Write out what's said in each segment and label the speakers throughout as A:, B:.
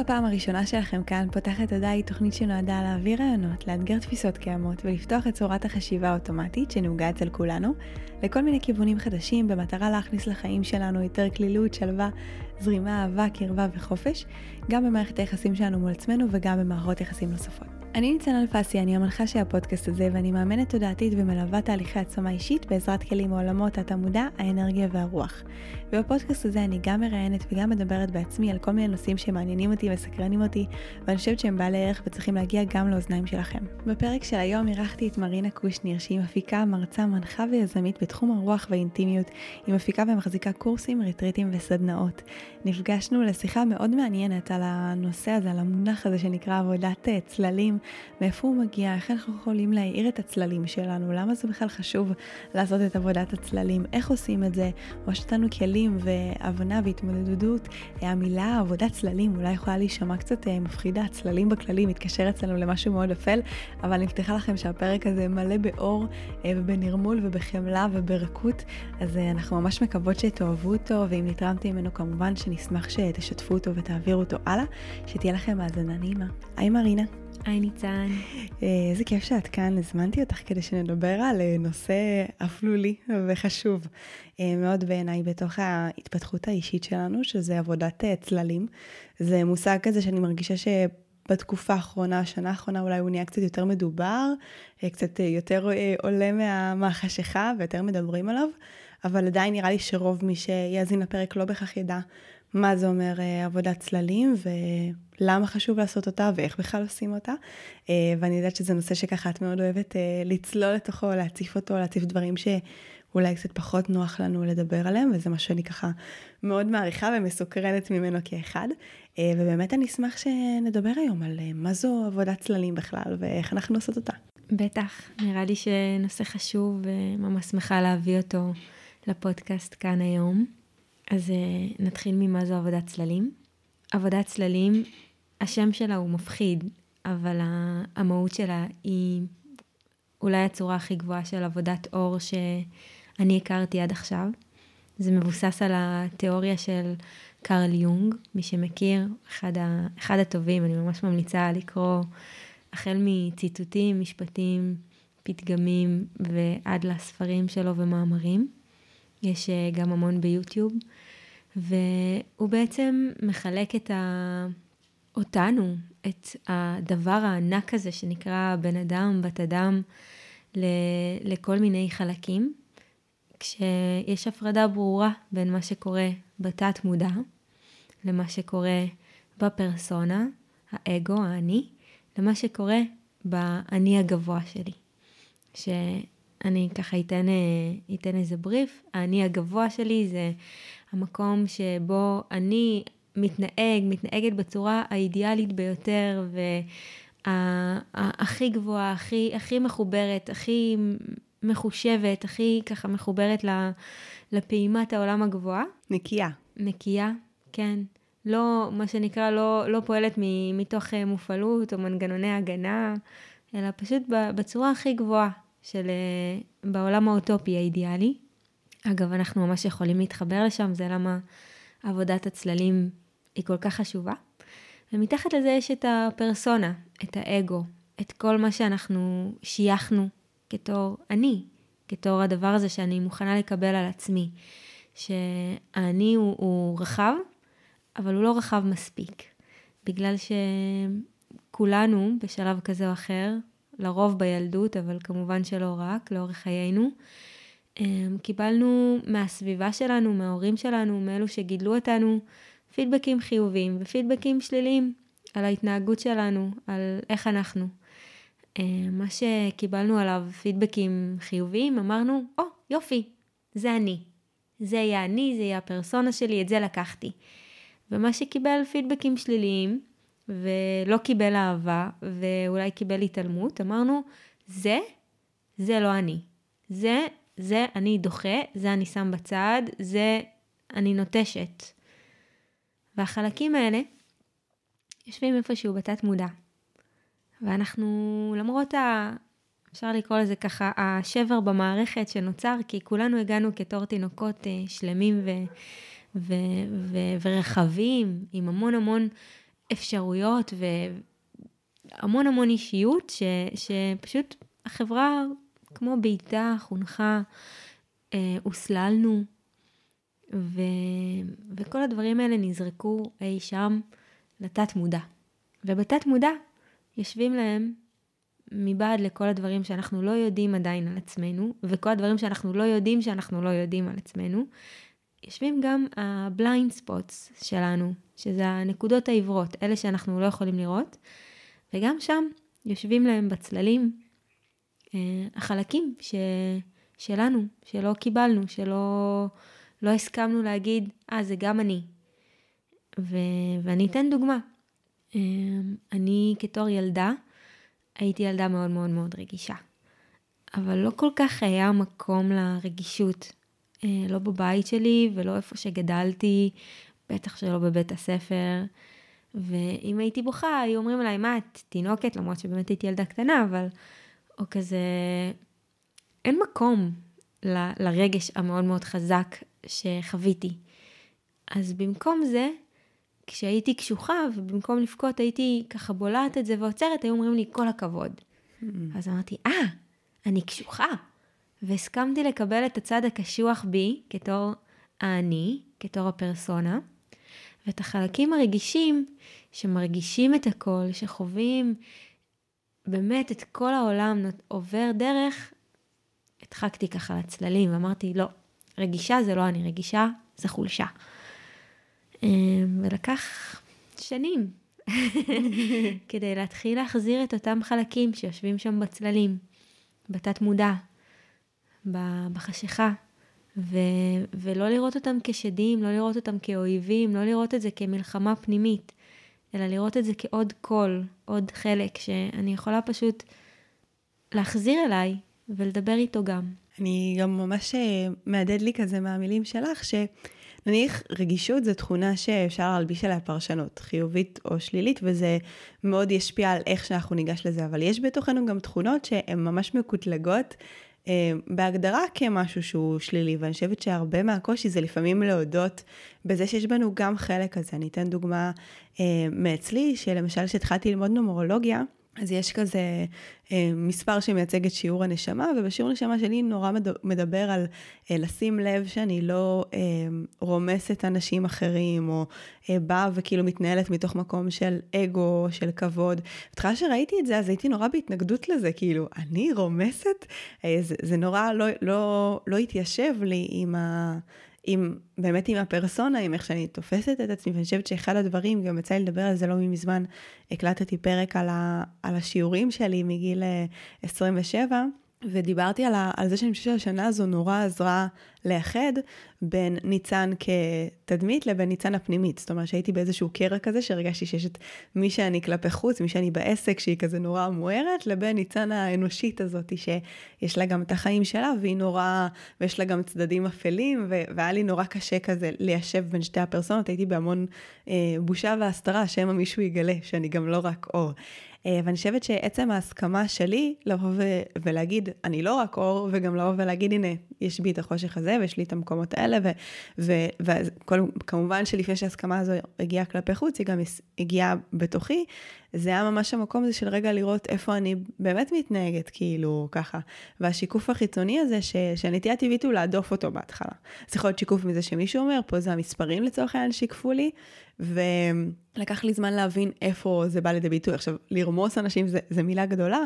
A: הפעם הראשונה שלכם כאן, פותחת תודה היא תוכנית שנועדה להעביר רעיונות, לאתגר תפיסות קיימות ולפתוח את צורת החשיבה האוטומטית שנהוגה אצל כולנו, לכל מיני כיוונים חדשים במטרה להכניס לחיים שלנו יותר כלילות, שלווה, זרימה, אהבה, קרבה וחופש, גם במערכת היחסים שלנו מול עצמנו וגם במערכות יחסים נוספות. אני ניצן אלפסי, אני המנחה של הפודקאסט הזה ואני מאמנת תודעתית ומלווה תהליכי עצמה אישית בעזרת כלים מעולמות התמודע, האנרגיה והרוח. ובפודקאסט הזה אני גם מראיינת וגם מדברת בעצמי על כל מיני נושאים שמעניינים אותי וסקרנים אותי ואני חושבת שהם בעלי ערך וצריכים להגיע גם לאוזניים שלכם. בפרק של היום אירחתי את מרינה קושניר שהיא מפיקה, מרצה, מנחה ויזמית בתחום הרוח והאינטימיות. היא מפיקה ומחזיקה קורסים, רטריטים וסדנאות. נפגשנו לשיחה מאוד מעניינת על הנושא הזה, על המונח הזה שנקרא עבודת צללים, מאיפה הוא מגיע, איך אנחנו יכולים להאיר את הצללים שלנו, למה זה בכלל חשוב לעשות את עבודת הצללים, איך עושים את זה, או יש כלים והבנה והתמודדות. המילה עבודת צללים אולי יכולה להישמע קצת מפחידה, צללים בכללי מתקשר אצלנו למשהו מאוד אפל, אבל אני מבטיחה לכם שהפרק הזה מלא באור ובנרמול ובחמלה וברכות, אז אנחנו ממש מקוות שתאהבו אותו, ואם נתרמתי ממנו כמובן שנשמח שתשתפו אותו ותעבירו אותו הלאה, שתהיה לכם האזנה נעימה. היי מרינה.
B: היי ניצן.
A: איזה כיף שאת כאן, הזמנתי אותך כדי שנדבר על נושא אפלולי וחשוב מאוד בעיניי בתוך ההתפתחות האישית שלנו, שזה עבודת צללים. זה מושג כזה שאני מרגישה ש... בתקופה האחרונה, השנה האחרונה אולי הוא נהיה קצת יותר מדובר, קצת יותר עולה מה, מהחשיכה ויותר מדברים עליו, אבל עדיין נראה לי שרוב מי שיאזין לפרק לא בהכרח ידע מה זה אומר עבודת צללים ולמה חשוב לעשות אותה ואיך בכלל עושים אותה. ואני יודעת שזה נושא שככה את מאוד אוהבת לצלול לתוכו, להציף אותו, להציף דברים שאולי קצת פחות נוח לנו לדבר עליהם, וזה מה שאני ככה מאוד מעריכה ומסוקרנת ממנו כאחד. ובאמת אני אשמח שנדבר היום על מה זו עבודת צללים בכלל ואיך אנחנו עושות אותה.
B: בטח, נראה לי שנושא חשוב וממש שמחה להביא אותו לפודקאסט כאן היום. אז נתחיל ממה זו עבודת צללים. עבודת צללים, השם שלה הוא מפחיד, אבל המהות שלה היא אולי הצורה הכי גבוהה של עבודת אור שאני הכרתי עד עכשיו. זה מבוסס על התיאוריה של קרל יונג, מי שמכיר, אחד, ה, אחד הטובים, אני ממש ממליצה לקרוא החל מציטוטים, משפטים, פתגמים ועד לספרים שלו ומאמרים. יש גם המון ביוטיוב, והוא בעצם מחלק את ה... אותנו, את הדבר הענק הזה שנקרא בן אדם, בת אדם, ל... לכל מיני חלקים, כשיש הפרדה ברורה בין מה שקורה בתת מודע למה שקורה בפרסונה, האגו, האני, למה שקורה באני הגבוה שלי. שאני ככה אתן, אתן איזה בריף, האני הגבוה שלי זה המקום שבו אני מתנהג, מתנהגת בצורה האידיאלית ביותר והכי גבוהה, הכי, הכי מחוברת, הכי מחושבת, הכי ככה מחוברת לפעימת העולם הגבוהה.
A: נקייה.
B: נקייה, כן. לא, מה שנקרא, לא, לא פועלת מתוך מופעלות או מנגנוני הגנה, אלא פשוט בצורה הכי גבוהה של, בעולם האוטופי האידיאלי. אגב, אנחנו ממש יכולים להתחבר לשם, זה למה עבודת הצללים היא כל כך חשובה. ומתחת לזה יש את הפרסונה, את האגו, את כל מה שאנחנו שייכנו כתור אני, כתור הדבר הזה שאני מוכנה לקבל על עצמי. שהאני הוא, הוא רחב, אבל הוא לא רחב מספיק. בגלל שכולנו בשלב כזה או אחר, לרוב בילדות, אבל כמובן שלא רק, לאורך חיינו, קיבלנו מהסביבה שלנו, מההורים שלנו, מאלו שגידלו אותנו, פידבקים חיוביים ופידבקים שליליים על ההתנהגות שלנו, על איך אנחנו. אמ, מה שקיבלנו עליו פידבקים חיוביים, אמרנו, או, oh, יופי, זה אני. זה יהיה אני, זה יהיה הפרסונה שלי, את זה לקחתי. ומה שקיבל פידבקים שליליים, ולא קיבל אהבה, ואולי קיבל התעלמות, אמרנו, זה, זה לא אני. זה, זה אני דוחה, זה אני שם בצד, זה אני נוטשת. והחלקים האלה יושבים איפשהו בתת מודע. ואנחנו, למרות ה... אפשר לקרוא לזה ככה, השבר במערכת שנוצר, כי כולנו הגענו כתור תינוקות אה, שלמים ו, ו, ו, ורחבים, עם המון המון אפשרויות והמון המון אישיות, ש, שפשוט החברה, כמו בעיטה, חונכה, אה, הוסללנו, ו, וכל הדברים האלה נזרקו אי שם לתת מודע. ובתת מודע יושבים להם מבעד לכל הדברים שאנחנו לא יודעים עדיין על עצמנו, וכל הדברים שאנחנו לא יודעים שאנחנו לא יודעים על עצמנו, יושבים גם ה blind spots שלנו, שזה הנקודות העיוורות, אלה שאנחנו לא יכולים לראות, וגם שם יושבים להם בצללים החלקים ש, שלנו, שלא קיבלנו, שלא לא הסכמנו להגיד, אה, זה גם אני. ו, ואני אתן דוגמה. אה, אני בתור ילדה, הייתי ילדה מאוד מאוד מאוד רגישה. אבל לא כל כך היה מקום לרגישות. אה, לא בבית שלי ולא איפה שגדלתי, בטח שלא בבית הספר. ואם הייתי בוכה, היו אומרים אליי, מה, את תינוקת? למרות שבאמת הייתי ילדה קטנה, אבל... או כזה... אין מקום ל, לרגש המאוד מאוד חזק שחוויתי. אז במקום זה, כשהייתי קשוחה, ובמקום לבכות הייתי ככה בולעת את זה ועוצרת, היו אומרים לי, כל הכבוד. Mm-hmm. אז אמרתי, אה, אני קשוחה. והסכמתי לקבל את הצד הקשוח בי, כתור האני, כתור הפרסונה, ואת החלקים הרגישים, שמרגישים את הכל, שחווים באמת את כל העולם עובר דרך, הדחקתי ככה לצללים ואמרתי, לא, רגישה זה לא אני, רגישה זה חולשה. אמ, ולקח שנים כדי להתחיל להחזיר את אותם חלקים שיושבים שם בצללים, בתת מודע, בחשיכה, ו, ולא לראות אותם כשדים, לא לראות אותם כאויבים, לא לראות את זה כמלחמה פנימית, אלא לראות את זה כעוד קול, עוד חלק שאני יכולה פשוט להחזיר אליי ולדבר איתו גם.
A: אני גם ממש אה, מהדהד לי כזה מהמילים שלך, שנניח רגישות זו תכונה שאפשר להלביש עליה פרשנות, חיובית או שלילית, וזה מאוד ישפיע על איך שאנחנו ניגש לזה, אבל יש בתוכנו גם תכונות שהן ממש מקוטלגות. אה, בהגדרה כמשהו שהוא שלילי, ואני חושבת שהרבה מהקושי זה לפעמים להודות בזה שיש בנו גם חלק כזה. אני אתן דוגמה אה, מאצלי, שלמשל כשהתחלתי ללמוד נומרולוגיה, אז יש כזה אה, מספר שמייצג את שיעור הנשמה, ובשיעור הנשמה שלי נורא מדבר על אה, לשים לב שאני לא אה, רומסת אנשים אחרים, או אה, באה וכאילו מתנהלת מתוך מקום של אגו, של כבוד. בתחילה שראיתי את זה, אז הייתי נורא בהתנגדות לזה, כאילו, אני רומסת? אה, זה, זה נורא לא, לא, לא התיישב לי עם ה... עם, באמת עם הפרסונה, עם איך שאני תופסת את עצמי, ואני חושבת שאחד הדברים, גם יצא לי לדבר על זה לא מזמן, הקלטתי פרק על, ה, על השיעורים שלי מגיל 27, אה, ודיברתי על, ה, על זה שאני חושבת שהשנה הזו נורא עזרה לאחד בין ניצן כתדמית לבין ניצן הפנימית. זאת אומרת שהייתי באיזשהו קרע כזה, שהרגשתי שיש את מי שאני כלפי חוץ, מי שאני בעסק, שהיא כזה נורא מוארת, לבין ניצן האנושית הזאת, שיש לה גם את החיים שלה, והיא נורא, ויש לה גם צדדים אפלים, ו- והיה לי נורא קשה כזה ליישב בין שתי הפרסונות, הייתי בהמון אה, בושה והסתרה, שמא מישהו יגלה שאני גם לא רק אור. אה, ואני חושבת שעצם ההסכמה שלי לבוא ו- ולהגיד, אני לא רק אור, וגם לבוא ולהגיד, הנה, יש בי את החושך הזה, ויש לי את המקומות האלה, וכמובן שלפני שההסכמה הזו הגיעה כלפי חוץ, היא גם הגיעה בתוכי, זה היה ממש המקום הזה של רגע לראות איפה אני באמת מתנהגת, כאילו, ככה. והשיקוף החיצוני הזה, ש, שהנטייה הטבעית הוא להדוף אותו בהתחלה. זה יכול להיות שיקוף מזה שמישהו אומר, פה זה המספרים לצורך העניין שיקפו לי, ולקח לי זמן להבין איפה זה בא לידי ביטוי. עכשיו, לרמוס אנשים זה, זה מילה גדולה,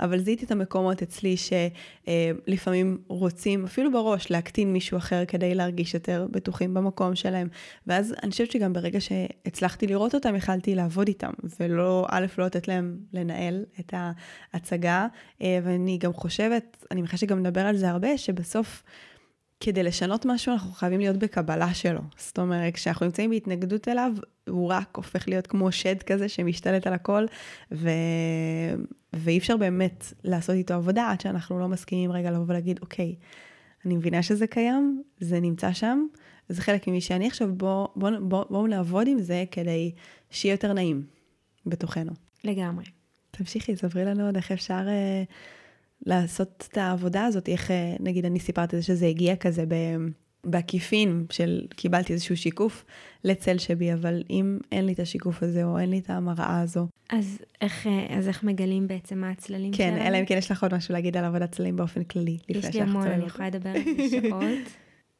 A: אבל זיהיתי את המקומות אצלי שלפעמים רוצים, אפילו בראש, להקטין מישהו אחר כדי להרגיש יותר בטוחים במקום שלהם. ואז אני חושבת שגם ברגע שהצלחתי לראות אותם, יכלתי לעבוד איתם, ולא, א', לא לתת להם לנהל את ההצגה, אה, ואני גם חושבת, אני מניחה שגם נדבר על זה הרבה, שבסוף... כדי לשנות משהו, אנחנו חייבים להיות בקבלה שלו. זאת אומרת, כשאנחנו נמצאים בהתנגדות אליו, הוא רק הופך להיות כמו שד כזה שמשתלט על הכל, ו... ואי אפשר באמת לעשות איתו עבודה עד שאנחנו לא מסכימים רגע לבוא ולהגיד, אוקיי, אני מבינה שזה קיים, זה נמצא שם, זה חלק ממי שאני עכשיו, בואו בוא, בוא, בוא נעבוד עם זה כדי שיהיה יותר נעים בתוכנו.
B: לגמרי.
A: תמשיכי, ספרי לנו עוד איך אפשר אה, לעשות את העבודה הזאת, איך, אה, נגיד, אני סיפרתי שזה הגיע כזה ב... בעקיפין של קיבלתי איזשהו שיקוף לצל שבי, אבל אם אין לי את השיקוף הזה או אין לי את המראה הזו.
B: אז איך, אה, אז איך מגלים בעצם מה הצללים
A: כן,
B: שלנו?
A: כן, אלא אם כן יש לך עוד משהו להגיד על עבודת צללים באופן כללי.
B: יש לי המון, אני יכולה לדבר על זה שעות.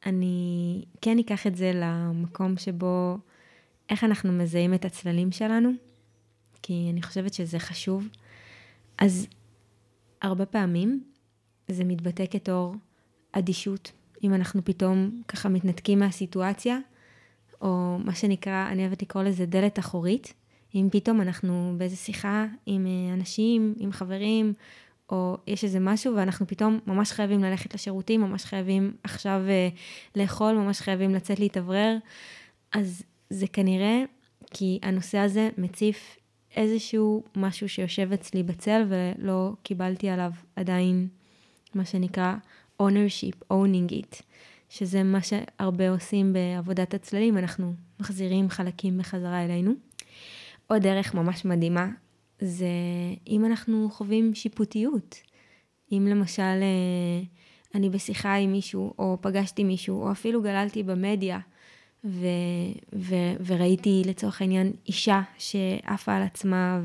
B: אני כן אקח את זה למקום שבו, איך אנחנו מזהים את הצללים שלנו, כי אני חושבת שזה חשוב. אז הרבה פעמים זה מתבטא כתור אדישות, אם אנחנו פתאום ככה מתנתקים מהסיטואציה, או מה שנקרא, אני אוהבת לקרוא לזה דלת אחורית. אם פתאום אנחנו באיזה שיחה עם אה, אנשים, עם חברים, או יש איזה משהו ואנחנו פתאום ממש חייבים ללכת לשירותים, ממש חייבים עכשיו uh, לאכול, ממש חייבים לצאת להתאוורר, אז זה כנראה כי הנושא הזה מציף איזשהו משהו שיושב אצלי בצל ולא קיבלתי עליו עדיין מה שנקרא ownership, owning it, שזה מה שהרבה עושים בעבודת הצללים, אנחנו מחזירים חלקים בחזרה אלינו. עוד דרך ממש מדהימה זה אם אנחנו חווים שיפוטיות. אם למשל אה, אני בשיחה עם מישהו, או פגשתי מישהו, או אפילו גללתי במדיה, ו, ו, וראיתי לצורך העניין אישה שעפה על עצמה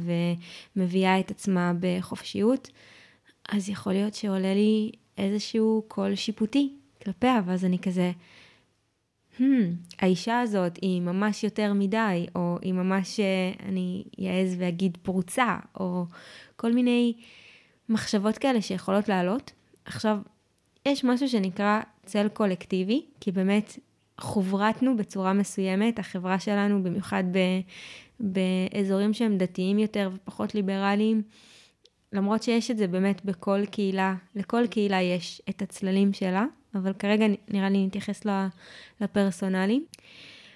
B: ומביאה את עצמה בחופשיות, אז יכול להיות שעולה לי איזשהו קול שיפוטי כלפיה, ואז אני כזה, hmm, האישה הזאת היא ממש יותר מדי, או היא ממש, אה, אני אעז ואגיד פרוצה, או כל מיני מחשבות כאלה שיכולות לעלות. עכשיו, יש משהו שנקרא צל קולקטיבי, כי באמת חוברתנו בצורה מסוימת, החברה שלנו, במיוחד ב, באזורים שהם דתיים יותר ופחות ליברליים, למרות שיש את זה באמת בכל קהילה, לכל קהילה יש את הצללים שלה, אבל כרגע נראה לי נתייחס לפרסונלי.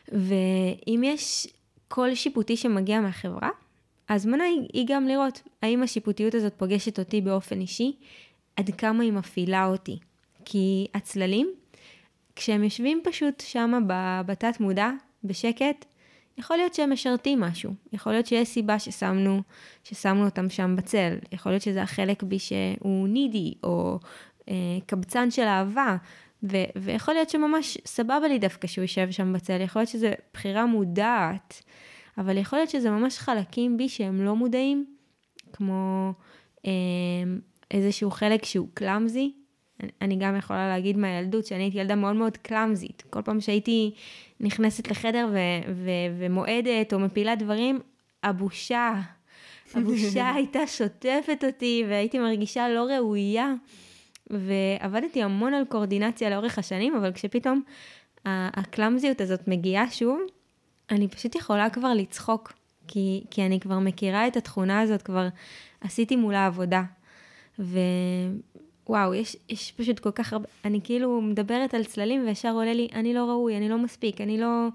B: ואם יש קול שיפוטי שמגיע מהחברה, ההזמנה היא, היא גם לראות האם השיפוטיות הזאת פוגשת אותי באופן אישי, עד כמה היא מפעילה אותי. כי הצללים, כשהם יושבים פשוט שם בתת מודע, בשקט, יכול להיות שהם משרתים משהו. יכול להיות שיש סיבה ששמנו, ששמנו אותם שם בצל. יכול להיות שזה החלק בי שהוא נידי, או אה, קבצן של אהבה. ו- ויכול להיות שממש סבבה לי דווקא שהוא יושב שם בצל. יכול להיות שזו בחירה מודעת. אבל יכול להיות שזה ממש חלקים בי שהם לא מודעים, כמו אה, איזשהו חלק שהוא קלאמזי. אני גם יכולה להגיד מהילדות שאני הייתי ילדה מאוד מאוד קלאמזית. כל פעם שהייתי נכנסת לחדר ו- ו- ומועדת או מפילה דברים, הבושה, הבושה הייתה שוטפת אותי והייתי מרגישה לא ראויה. ועבדתי המון על קואורדינציה לאורך השנים, אבל כשפתאום הקלאמזיות הזאת מגיעה שוב, אני פשוט יכולה כבר לצחוק, כי, כי אני כבר מכירה את התכונה הזאת, כבר עשיתי מולה עבודה. ווואו, יש, יש פשוט כל כך הרבה, אני כאילו מדברת על צללים וישר עולה לי, אני לא ראוי, אני לא מספיק, אני לא,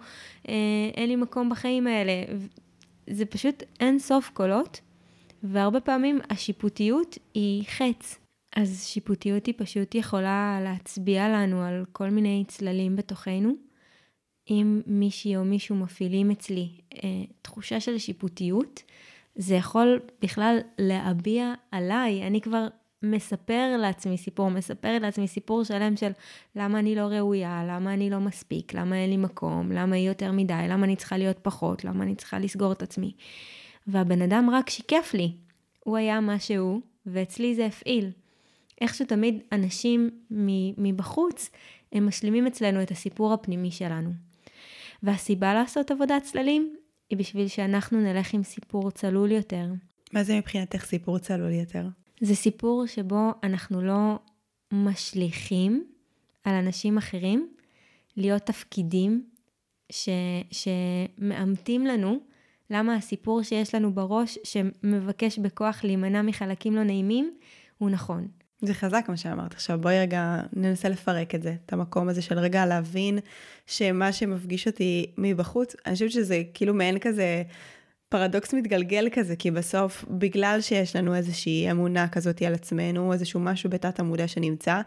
B: אה, אין לי מקום בחיים האלה. זה פשוט אין סוף קולות, והרבה פעמים השיפוטיות היא חץ. אז שיפוטיות היא פשוט יכולה להצביע לנו על כל מיני צללים בתוכנו. אם מישהי או מישהו מפעילים אצלי אה, תחושה של שיפוטיות, זה יכול בכלל להביע עליי. אני כבר מספר לעצמי סיפור, מספרת לעצמי סיפור שלם של למה אני לא ראויה, למה אני לא מספיק, למה אין לי מקום, למה היא יותר מדי, למה אני צריכה להיות פחות, למה אני צריכה לסגור את עצמי. והבן אדם רק שיקף לי. הוא היה מה שהוא, ואצלי זה הפעיל. איך שתמיד אנשים מבחוץ, הם משלימים אצלנו את הסיפור הפנימי שלנו. והסיבה לעשות עבודת צללים היא בשביל שאנחנו נלך עם סיפור צלול יותר.
A: מה זה מבחינתך סיפור צלול יותר?
B: זה סיפור שבו אנחנו לא משליכים על אנשים אחרים להיות תפקידים ש, שמאמתים לנו למה הסיפור שיש לנו בראש שמבקש בכוח להימנע מחלקים לא נעימים הוא נכון.
A: זה חזק מה שאמרת. עכשיו בואי רגע ננסה לפרק את זה, את המקום הזה של רגע להבין שמה שמפגיש אותי מבחוץ, אני חושבת שזה כאילו מעין כזה פרדוקס מתגלגל כזה, כי בסוף, בגלל שיש לנו איזושהי אמונה כזאת על עצמנו, איזשהו משהו בתת המודע שנמצא,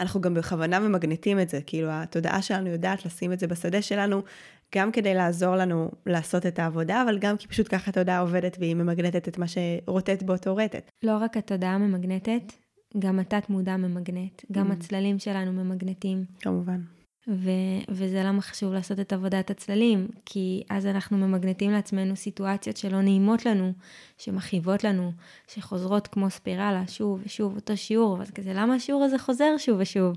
A: אנחנו גם בכוונה ממגנטים את זה, כאילו התודעה שלנו יודעת לשים את זה בשדה שלנו, גם כדי לעזור לנו לעשות את העבודה, אבל גם כי פשוט ככה התודעה עובדת והיא ממגנטת את מה שרוטט באותו רטט.
B: לא רק התודעה ממגנטת, גם התת מודע ממגנט, גם mm. הצללים שלנו ממגנטים.
A: כמובן.
B: ו- וזה למה חשוב לעשות את עבודת הצללים, כי אז אנחנו ממגנטים לעצמנו סיטואציות שלא נעימות לנו, שמכאיבות לנו, שחוזרות כמו ספירלה, שוב ושוב אותו שיעור, ואז כזה, למה השיעור הזה חוזר שוב ושוב?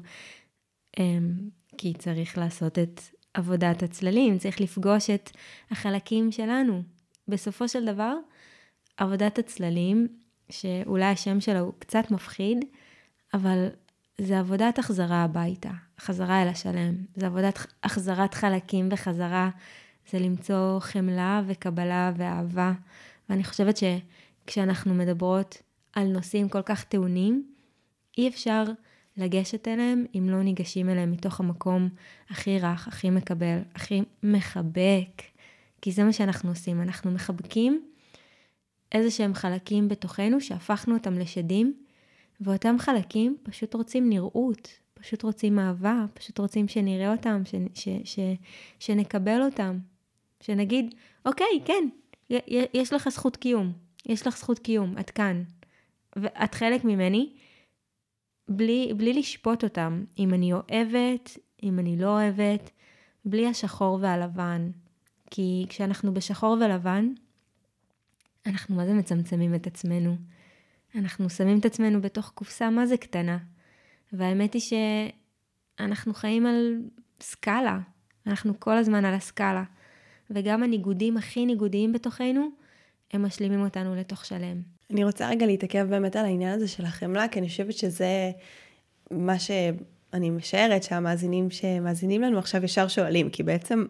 B: אמ, כי צריך לעשות את עבודת הצללים, צריך לפגוש את החלקים שלנו. בסופו של דבר, עבודת הצללים, שאולי השם שלה הוא קצת מפחיד, אבל זה עבודת החזרה הביתה, חזרה אל השלם. זה עבודת החזרת חלקים וחזרה, זה למצוא חמלה וקבלה ואהבה. ואני חושבת שכשאנחנו מדברות על נושאים כל כך טעונים, אי אפשר לגשת אליהם אם לא ניגשים אליהם מתוך המקום הכי רך, הכי מקבל, הכי מחבק. כי זה מה שאנחנו עושים, אנחנו מחבקים איזה שהם חלקים בתוכנו שהפכנו אותם לשדים, ואותם חלקים פשוט רוצים נראות, פשוט רוצים אהבה, פשוט רוצים שנראה אותם, ש, ש, ש, שנקבל אותם. שנגיד, אוקיי, כן, יש לך זכות קיום, יש לך זכות קיום, את כאן. ואת חלק ממני, בלי, בלי לשפוט אותם, אם אני אוהבת, אם אני לא אוהבת, בלי השחור והלבן. כי כשאנחנו בשחור ולבן, אנחנו מה זה מצמצמים את עצמנו. אנחנו שמים את עצמנו בתוך קופסה מה זה קטנה. והאמת היא שאנחנו חיים על סקאלה, אנחנו כל הזמן על הסקאלה. וגם הניגודים הכי ניגודיים בתוכנו, הם משלימים אותנו לתוך שלם.
A: אני רוצה רגע להתעכב באמת על העניין הזה של החמלה, כי אני חושבת שזה מה שאני משערת שהמאזינים שמאזינים לנו עכשיו ישר שואלים, כי בעצם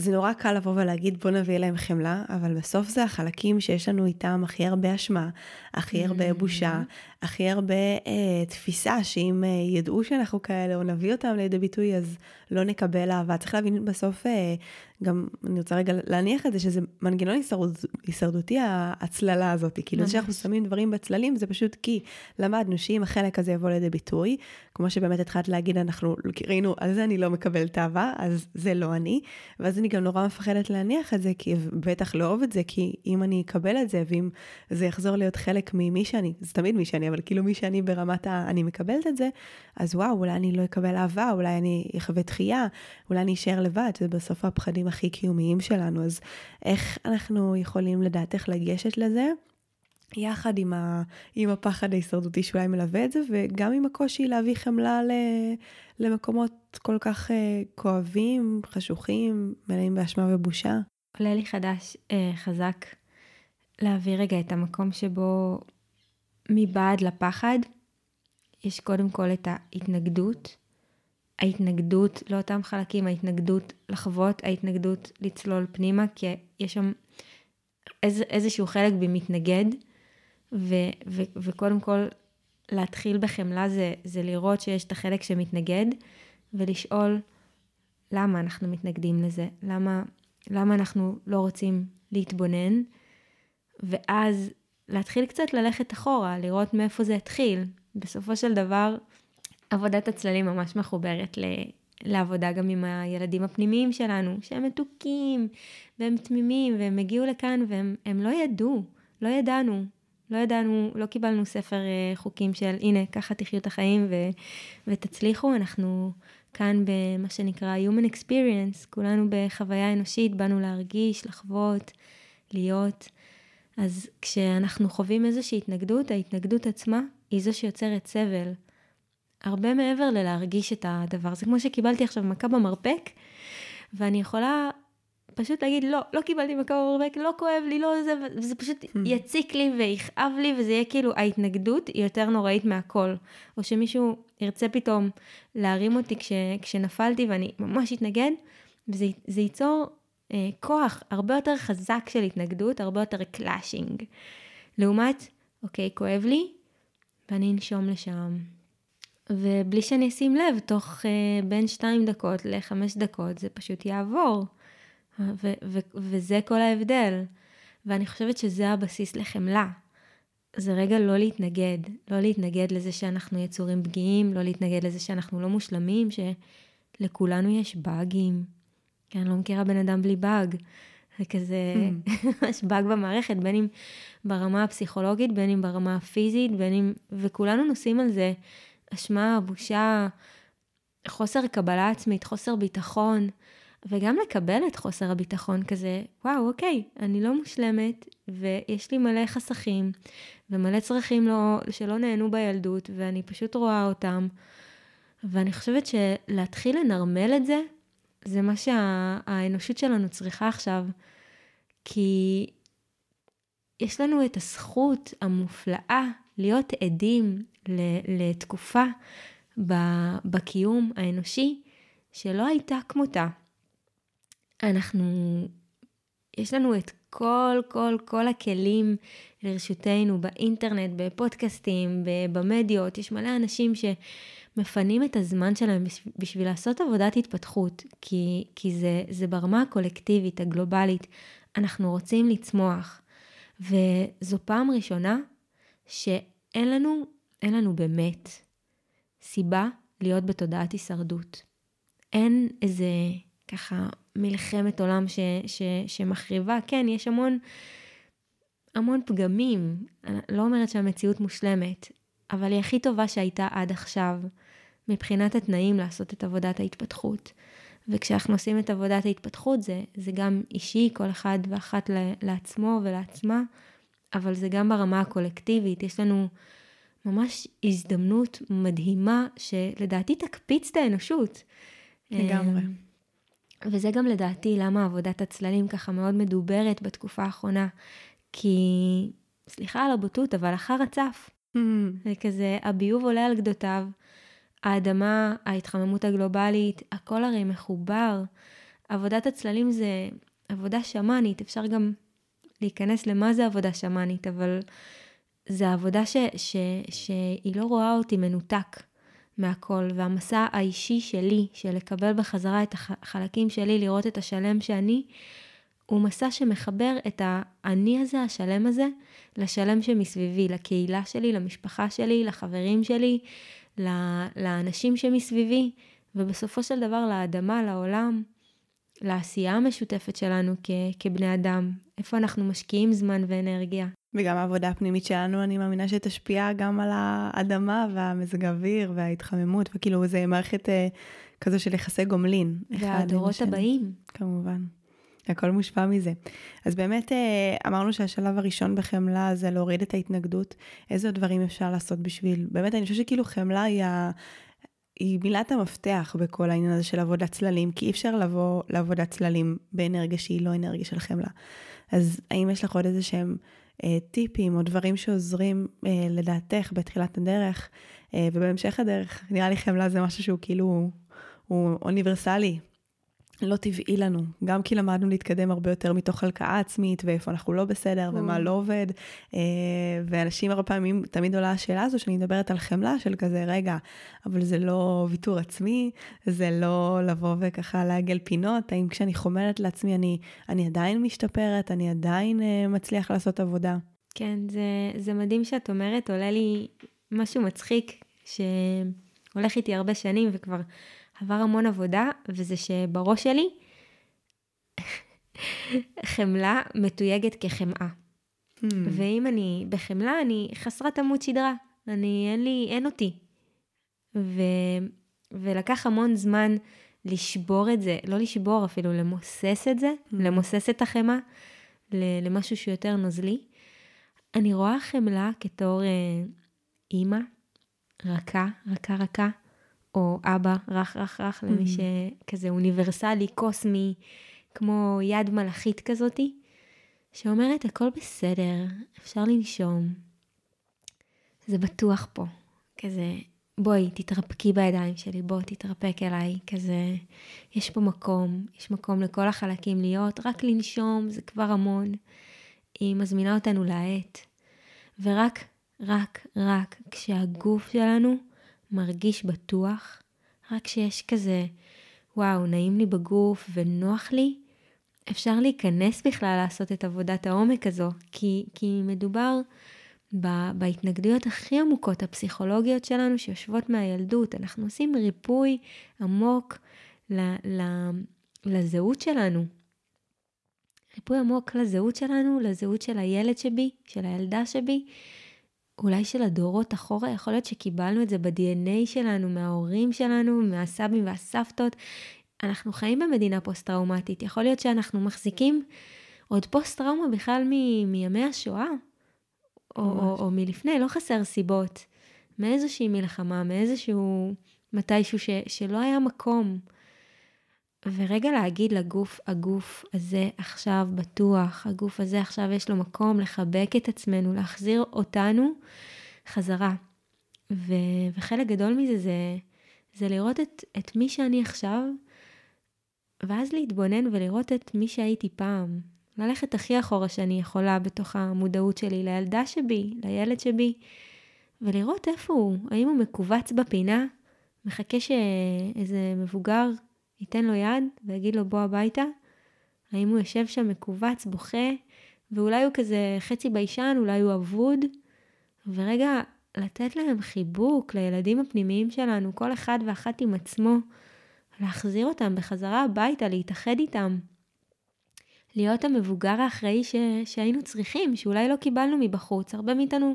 A: זה נורא קל לבוא ולהגיד בוא נביא להם חמלה, אבל בסוף זה החלקים שיש לנו איתם הכי הרבה אשמה, הכי הרבה בושה, הכי הרבה אה, תפיסה שאם אה, ידעו שאנחנו כאלה או נביא אותם לידי ביטוי אז לא נקבל אהבה. צריך להבין בסוף אה, גם, אני רוצה רגע להניח את זה, שזה מנגנון הישרד, הישרדותי ההצללה הזאת. כאילו, זה שאנחנו שמים דברים בצללים, זה פשוט כי למדנו שאם החלק הזה יבוא לידי ביטוי, כמו שבאמת התחלת להגיד, אנחנו ראינו, על זה אני לא מקבלת אהבה, אז זה לא אני. ואז אני גם נורא מפחדת להניח את זה, כי בטח לא אוהב את זה, כי אם אני אקבל את זה, ואם זה יחזור להיות חלק ממי שאני, זה תמיד מי שאני, אבל כאילו מי שאני ברמת ה... אני מקבלת את זה, אז וואו, אולי אני לא אקבל אהבה, אולי אני אחווה דחייה, אולי אני אשאר לבד, זה בסוף הפחדים הכי קיומיים שלנו, אז איך אנחנו יכולים לדעתך לגשת לזה? יחד עם, ה, עם הפחד ההישרדותי שאולי מלווה את זה, וגם עם הקושי להביא חמלה ל, למקומות כל כך uh, כואבים, חשוכים, מלאים באשמה ובושה.
B: עולה לי חדש, uh, חזק, להביא רגע את המקום שבו מבעד לפחד, יש קודם כל את ההתנגדות, ההתנגדות לאותם חלקים, ההתנגדות לחוות, ההתנגדות לצלול פנימה, כי יש שם איז, איזשהו חלק בי מתנגד, ו, ו, וקודם כל להתחיל בחמלה זה, זה לראות שיש את החלק שמתנגד, ולשאול למה אנחנו מתנגדים לזה, למה, למה אנחנו לא רוצים להתבונן, ואז להתחיל קצת ללכת אחורה, לראות מאיפה זה התחיל. בסופו של דבר, עבודת הצללים ממש מחוברת ל... לעבודה גם עם הילדים הפנימיים שלנו, שהם מתוקים והם תמימים והם הגיעו לכאן והם לא ידעו, לא ידענו, לא ידענו, לא קיבלנו ספר אה, חוקים של הנה ככה תחיו את החיים ו, ותצליחו, אנחנו כאן במה שנקרא Human Experience, כולנו בחוויה אנושית, באנו להרגיש, לחוות, להיות. אז כשאנחנו חווים איזושהי התנגדות, ההתנגדות עצמה היא זו שיוצרת סבל. הרבה מעבר ללהרגיש את הדבר. זה כמו שקיבלתי עכשיו מכה במרפק, ואני יכולה פשוט להגיד, לא, לא קיבלתי מכה במרפק, לא כואב לי, לא זה, וזה פשוט hmm. יציק לי ויכאב לי, וזה יהיה כאילו, ההתנגדות היא יותר נוראית מהכל. או שמישהו ירצה פתאום להרים אותי כש, כשנפלתי ואני ממש אתנגד, וזה ייצור כוח הרבה יותר חזק של התנגדות, הרבה יותר clashing. לעומת, אוקיי, כואב לי, ואני אנשום לשם. ובלי שאני אשים לב, תוך אה, בין שתיים דקות לחמש דקות זה פשוט יעבור. ו- ו- וזה כל ההבדל. ואני חושבת שזה הבסיס לחמלה. זה רגע לא להתנגד, לא להתנגד לזה שאנחנו יצורים פגיעים, לא להתנגד לזה שאנחנו לא מושלמים, שלכולנו יש באגים. כי אני לא מכירה בן אדם בלי באג. זה כזה, mm. יש באג במערכת, בין אם ברמה הפסיכולוגית, בין אם ברמה הפיזית, בין אם... וכולנו נושאים על זה אשמה, בושה, חוסר קבלה עצמית, חוסר ביטחון. וגם לקבל את חוסר הביטחון כזה, וואו, אוקיי, אני לא מושלמת, ויש לי מלא חסכים, ומלא צרכים לא, שלא נהנו בילדות, ואני פשוט רואה אותם. ואני חושבת שלהתחיל לנרמל את זה, זה מה שהאנושות שה, שלנו צריכה עכשיו. כי יש לנו את הזכות המופלאה להיות עדים לתקופה בקיום האנושי שלא הייתה כמותה. אנחנו, יש לנו את כל, כל, כל הכלים לרשותנו באינטרנט, בפודקאסטים, במדיות, יש מלא אנשים שמפנים את הזמן שלהם בשביל לעשות עבודת התפתחות, כי, כי זה, זה ברמה הקולקטיבית, הגלובלית, אנחנו רוצים לצמוח. וזו פעם ראשונה שאין לנו, אין לנו באמת סיבה להיות בתודעת הישרדות. אין איזה ככה מלחמת עולם ש, ש, שמחריבה. כן, יש המון, המון פגמים. אני לא אומרת שהמציאות מושלמת, אבל היא הכי טובה שהייתה עד עכשיו, מבחינת התנאים לעשות את עבודת ההתפתחות. וכשאנחנו עושים את עבודת ההתפתחות, זה, זה גם אישי, כל אחד ואחת לעצמו ולעצמה, אבל זה גם ברמה הקולקטיבית. יש לנו ממש הזדמנות מדהימה, שלדעתי תקפיץ את האנושות.
A: לגמרי.
B: אמ, וזה גם לדעתי למה עבודת הצללים ככה מאוד מדוברת בתקופה האחרונה. כי, סליחה על הבוטות, אבל אחר הצף. זה כזה, הביוב עולה על גדותיו, האדמה, ההתחממות הגלובלית, הכל הרי מחובר. עבודת הצללים זה עבודה שמאנית, אפשר גם להיכנס למה זה עבודה שמאנית, אבל זה עבודה ש, ש, שהיא לא רואה אותי מנותק. מהכל, והמסע האישי שלי, של לקבל בחזרה את החלקים שלי, לראות את השלם שאני, הוא מסע שמחבר את האני הזה, השלם הזה, לשלם שמסביבי, לקהילה שלי, למשפחה שלי, לחברים שלי, לאנשים שמסביבי, ובסופו של דבר לאדמה, לעולם, לעשייה המשותפת שלנו כ- כבני אדם, איפה אנחנו משקיעים זמן ואנרגיה.
A: וגם העבודה הפנימית שלנו, אני מאמינה שתשפיע גם על האדמה והמזג האוויר וההתחממות, וכאילו זה מערכת אה, כזו של יחסי גומלין.
B: והדורות הבאים.
A: כמובן. הכל מושפע מזה. אז באמת אה, אמרנו שהשלב הראשון בחמלה זה להוריד את ההתנגדות. איזה דברים אפשר לעשות בשביל, באמת אני חושבת שכאילו חמלה היא, ה... היא מילת המפתח בכל העניין הזה של עבודת צללים, כי אי אפשר לבוא לעבודת צללים באנרגיה שהיא לא אנרגיה של חמלה. אז האם יש לך עוד איזה שהם אה, טיפים או דברים שעוזרים אה, לדעתך בתחילת הדרך אה, ובהמשך הדרך. נראה לי חמלה זה משהו שהוא כאילו, הוא אוניברסלי, לא טבעי לנו, גם כי למדנו להתקדם הרבה יותר מתוך הלקאה עצמית, ואיפה אנחנו לא בסדר, ומה לא עובד. ואנשים הרבה פעמים, תמיד עולה השאלה הזו שאני מדברת על חמלה של כזה, רגע, אבל זה לא ויתור עצמי, זה לא לבוא וככה לעגל פינות, האם כשאני חומלת לעצמי אני, אני עדיין משתפרת, אני עדיין מצליח לעשות עבודה.
B: כן, זה, זה מדהים שאת אומרת, עולה לי משהו מצחיק, שהולך איתי הרבה שנים וכבר... עבר המון עבודה, וזה שבראש שלי חמלה מתויגת כחמאה. Hmm. ואם אני בחמלה, אני חסרת עמוד שדרה. אני, אין לי, אין אותי. ו, ולקח המון זמן לשבור את זה, לא לשבור אפילו, למוסס את זה, hmm. למוסס את החמאה למשהו שהוא יותר נוזלי. אני רואה חמלה כתור אה, אימא, רכה, רכה, רכה, או אבא רך רך רך, למי. שכזה אוניברסלי, קוסמי, כמו יד מלאכית כזאתי, שאומרת הכל בסדר, אפשר לנשום. זה בטוח פה, כזה, בואי, תתרפקי בידיים שלי, בוא, תתרפק אליי, כזה, יש פה מקום, יש מקום לכל החלקים להיות, רק לנשום זה כבר המון. היא מזמינה אותנו להאט, ורק רק, רק כשהגוף שלנו מרגיש בטוח, רק כשיש כזה, וואו, נעים לי בגוף ונוח לי, אפשר להיכנס בכלל לעשות את עבודת העומק הזו, כי, כי מדובר ב, בהתנגדויות הכי עמוקות הפסיכולוגיות שלנו שיושבות מהילדות. אנחנו עושים ריפוי עמוק ל, ל, לזהות שלנו. ריפוי עמוק לזהות שלנו, לזהות של הילד שבי, של הילדה שבי, אולי של הדורות אחורה, יכול להיות שקיבלנו את זה ב-DNA שלנו, מההורים שלנו, מהסבים והסבתות. אנחנו חיים במדינה פוסט-טראומטית, יכול להיות שאנחנו מחזיקים עוד פוסט-טראומה בכלל מ- מימי השואה, או, או, או מלפני, לא חסר סיבות. מאיזושהי מלחמה, מאיזשהו מתישהו ש, שלא היה מקום. ורגע להגיד לגוף, הגוף הזה עכשיו בטוח, הגוף הזה עכשיו יש לו מקום לחבק את עצמנו, להחזיר אותנו חזרה. ו, וחלק גדול מזה זה, זה לראות את, את מי שאני עכשיו, ואז להתבונן ולראות את מי שהייתי פעם. ללכת הכי אחורה שאני יכולה בתוך המודעות שלי לילדה שבי, לילד שבי, ולראות איפה הוא, האם הוא מכווץ בפינה, מחכה שאיזה מבוגר ייתן לו יד ויגיד לו בוא הביתה? האם הוא יושב שם מכווץ, בוכה, ואולי הוא כזה חצי ביישן, אולי הוא אבוד? ורגע, לתת להם חיבוק לילדים הפנימיים שלנו, כל אחד ואחת עם עצמו, להחזיר אותם בחזרה הביתה, להתאחד איתם. להיות המבוגר האחראי ש... שהיינו צריכים, שאולי לא קיבלנו מבחוץ. הרבה מאיתנו,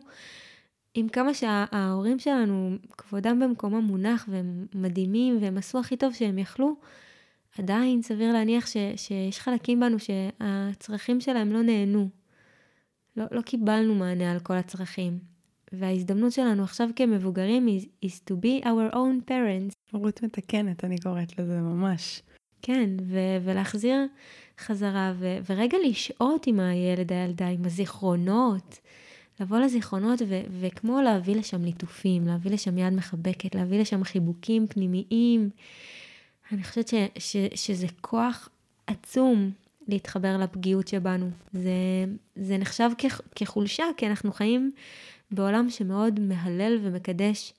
B: עם כמה שההורים שלנו, כבודם במקומם מונח, והם מדהימים, והם עשו הכי טוב שהם יכלו, עדיין סביר להניח ש... שיש חלקים בנו שהצרכים שלהם לא נהנו. לא, לא קיבלנו מענה על כל הצרכים. וההזדמנות שלנו עכשיו כמבוגרים is, is to be our own parents.
A: הורות מתקנת, אני קוראת לזה ממש.
B: כן, ו- ולהחזיר חזרה, ו- ורגע לשהות עם הילד, הילדה, עם הזיכרונות. לבוא לזיכרונות ו- וכמו להביא לשם ליטופים, להביא לשם יד מחבקת, להביא לשם חיבוקים פנימיים. אני חושבת ש- ש- שזה כוח עצום להתחבר לפגיעות שבנו. זה, זה נחשב כ- כחולשה, כי אנחנו חיים בעולם שמאוד מהלל ומקדש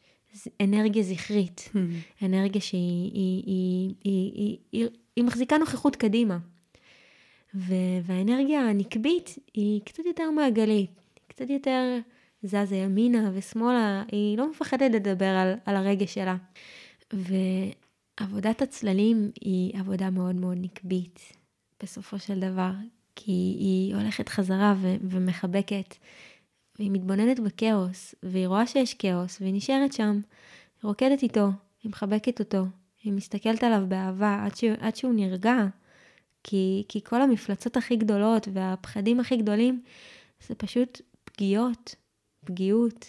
B: אנרגיה זכרית, hmm. אנרגיה שהיא היא, היא, היא, היא, היא, היא מחזיקה נוכחות קדימה. ו, והאנרגיה הנקבית היא קצת יותר מעגלית, קצת יותר זזה ימינה ושמאלה, היא לא מפחדת לדבר על, על הרגש שלה. ועבודת הצללים היא עבודה מאוד מאוד נקבית, בסופו של דבר, כי היא הולכת חזרה ו, ומחבקת והיא מתבוננת בכאוס, והיא רואה שיש כאוס, והיא נשארת שם, היא רוקדת איתו, היא מחבקת אותו, היא מסתכלת עליו באהבה עד, ש... עד שהוא נרגע, כי, כי כל המפלצות הכי גדולות והפחדים הכי גדולים זה פשוט פגיעות, פגיעות,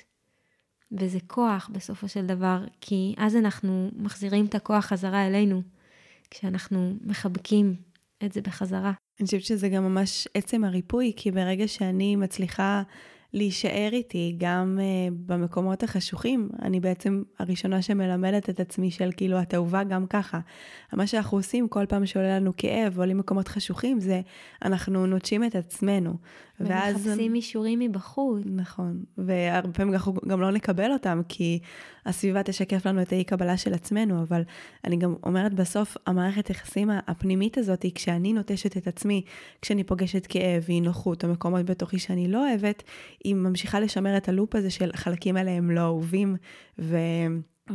B: וזה כוח בסופו של דבר, כי אז אנחנו מחזירים את הכוח חזרה אלינו, כשאנחנו מחבקים את זה בחזרה.
A: אני חושבת שזה גם ממש עצם הריפוי, כי ברגע שאני מצליחה להישאר איתי גם uh, במקומות החשוכים. אני בעצם הראשונה שמלמדת את עצמי של כאילו, את אהובה גם ככה. מה שאנחנו עושים כל פעם שעולה לנו כאב, עולים מקומות חשוכים, זה אנחנו נוטשים את עצמנו.
B: ואז... ומחפשים אישורים מבחוץ.
A: נכון, והרבה פעמים אנחנו גם לא נקבל אותם, כי הסביבה תשקף לנו את האי קבלה של עצמנו, אבל אני גם אומרת בסוף, המערכת יחסים הפנימית הזאת, כשאני נוטשת את עצמי, כשאני פוגשת כאב, אי נוחות, או מקומות בתוכי שאני לא אוהבת, היא ממשיכה לשמר את הלופ הזה של חלקים האלה הם לא אהובים, ו...